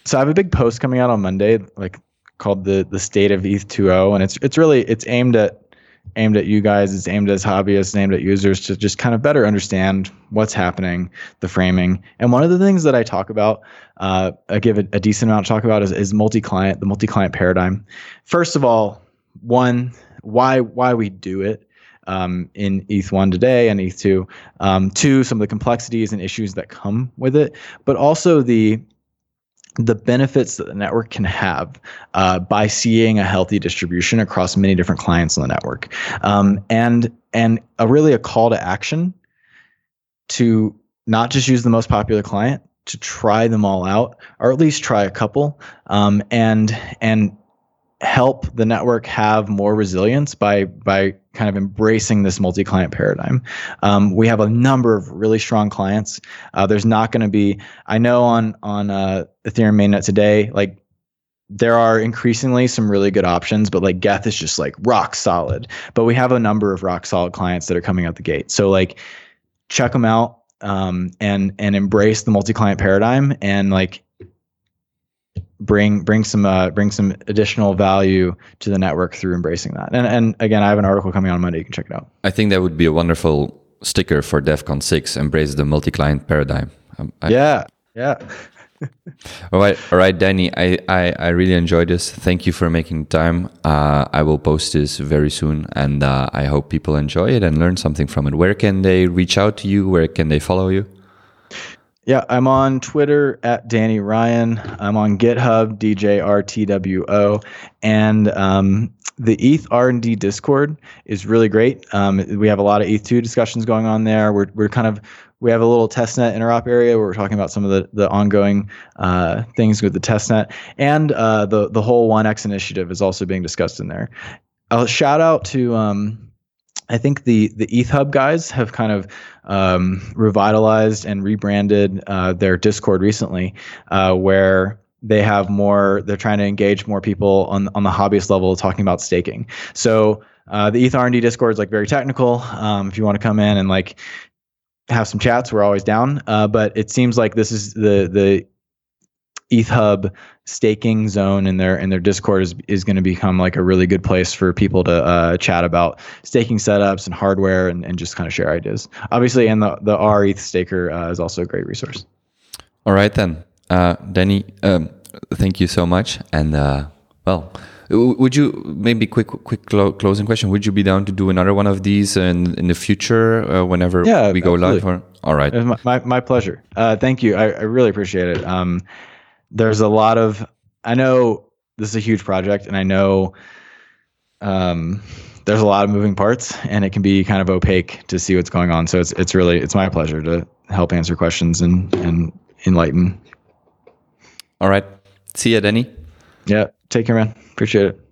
So I have a big post coming out on Monday, like called the the state of ETH 2.0, and it's it's really it's aimed at aimed at you guys. It's aimed as hobbyists, aimed at users to just kind of better understand what's happening, the framing. And one of the things that I talk about, uh, I give a, a decent amount to talk about is, is multi-client, the multi-client paradigm. First of all, one, why why we do it. Um, in ETH1 today and ETH2. Um, two, some of the complexities and issues that come with it, but also the the benefits that the network can have uh, by seeing a healthy distribution across many different clients on the network, um, and and a really a call to action to not just use the most popular client, to try them all out, or at least try a couple, um, and and help the network have more resilience by by kind of embracing this multi-client paradigm. Um, we have a number of really strong clients. Uh, there's not going to be. I know on on uh, Ethereum mainnet today, like there are increasingly some really good options, but like Geth is just like rock solid. But we have a number of rock solid clients that are coming out the gate. So like check them out um, and and embrace the multi-client paradigm and like bring bring some uh, bring some additional value to the network through embracing that. And and again, I have an article coming on Monday. You can check it out.
I think that would be a wonderful sticker for DevCon six. Embrace the multi-client paradigm.
Um, I, yeah, yeah.
all right, all right, Danny. I, I, I really enjoyed this. Thank you for making time. Uh, I will post this very soon, and uh, I hope people enjoy it and learn something from it. Where can they reach out to you? Where can they follow you?
Yeah, I'm on Twitter at Danny Ryan. I'm on GitHub DJRTWO, and um, the ETH R&D Discord is really great. Um, we have a lot of ETH2 discussions going on there. We're we're kind of we have a little testnet interop area where we're talking about some of the, the ongoing uh, things with the testnet, and uh, the the whole 1x initiative is also being discussed in there. A shout out to um, I think the the EthHub guys have kind of um, revitalized and rebranded uh, their Discord recently, uh, where they have more. They're trying to engage more people on on the hobbyist level, talking about staking. So uh, the ETH R&D Discord is like very technical. Um, if you want to come in and like have some chats, we're always down. Uh, but it seems like this is the the EthHub staking zone in their in their Discord is is going to become like a really good place for people to uh, chat about staking setups and hardware and, and just kind of share ideas. Obviously, and the the R EthStaker uh, is also a great resource.
All right then, uh, Danny. Um, thank you so much. And uh, well, would you maybe quick quick clo closing question? Would you be down to do another one of these in in the future uh, whenever
yeah,
we go
absolutely.
live? Or, all right,
my, my, my pleasure. Uh, thank you. I, I really appreciate it. Um, there's a lot of I know this is a huge project, and I know um, there's a lot of moving parts, and it can be kind of opaque to see what's going on. So it's it's really it's my pleasure to help answer questions and and enlighten.
All right. See you, Danny.
Yeah. Take care, man. Appreciate it.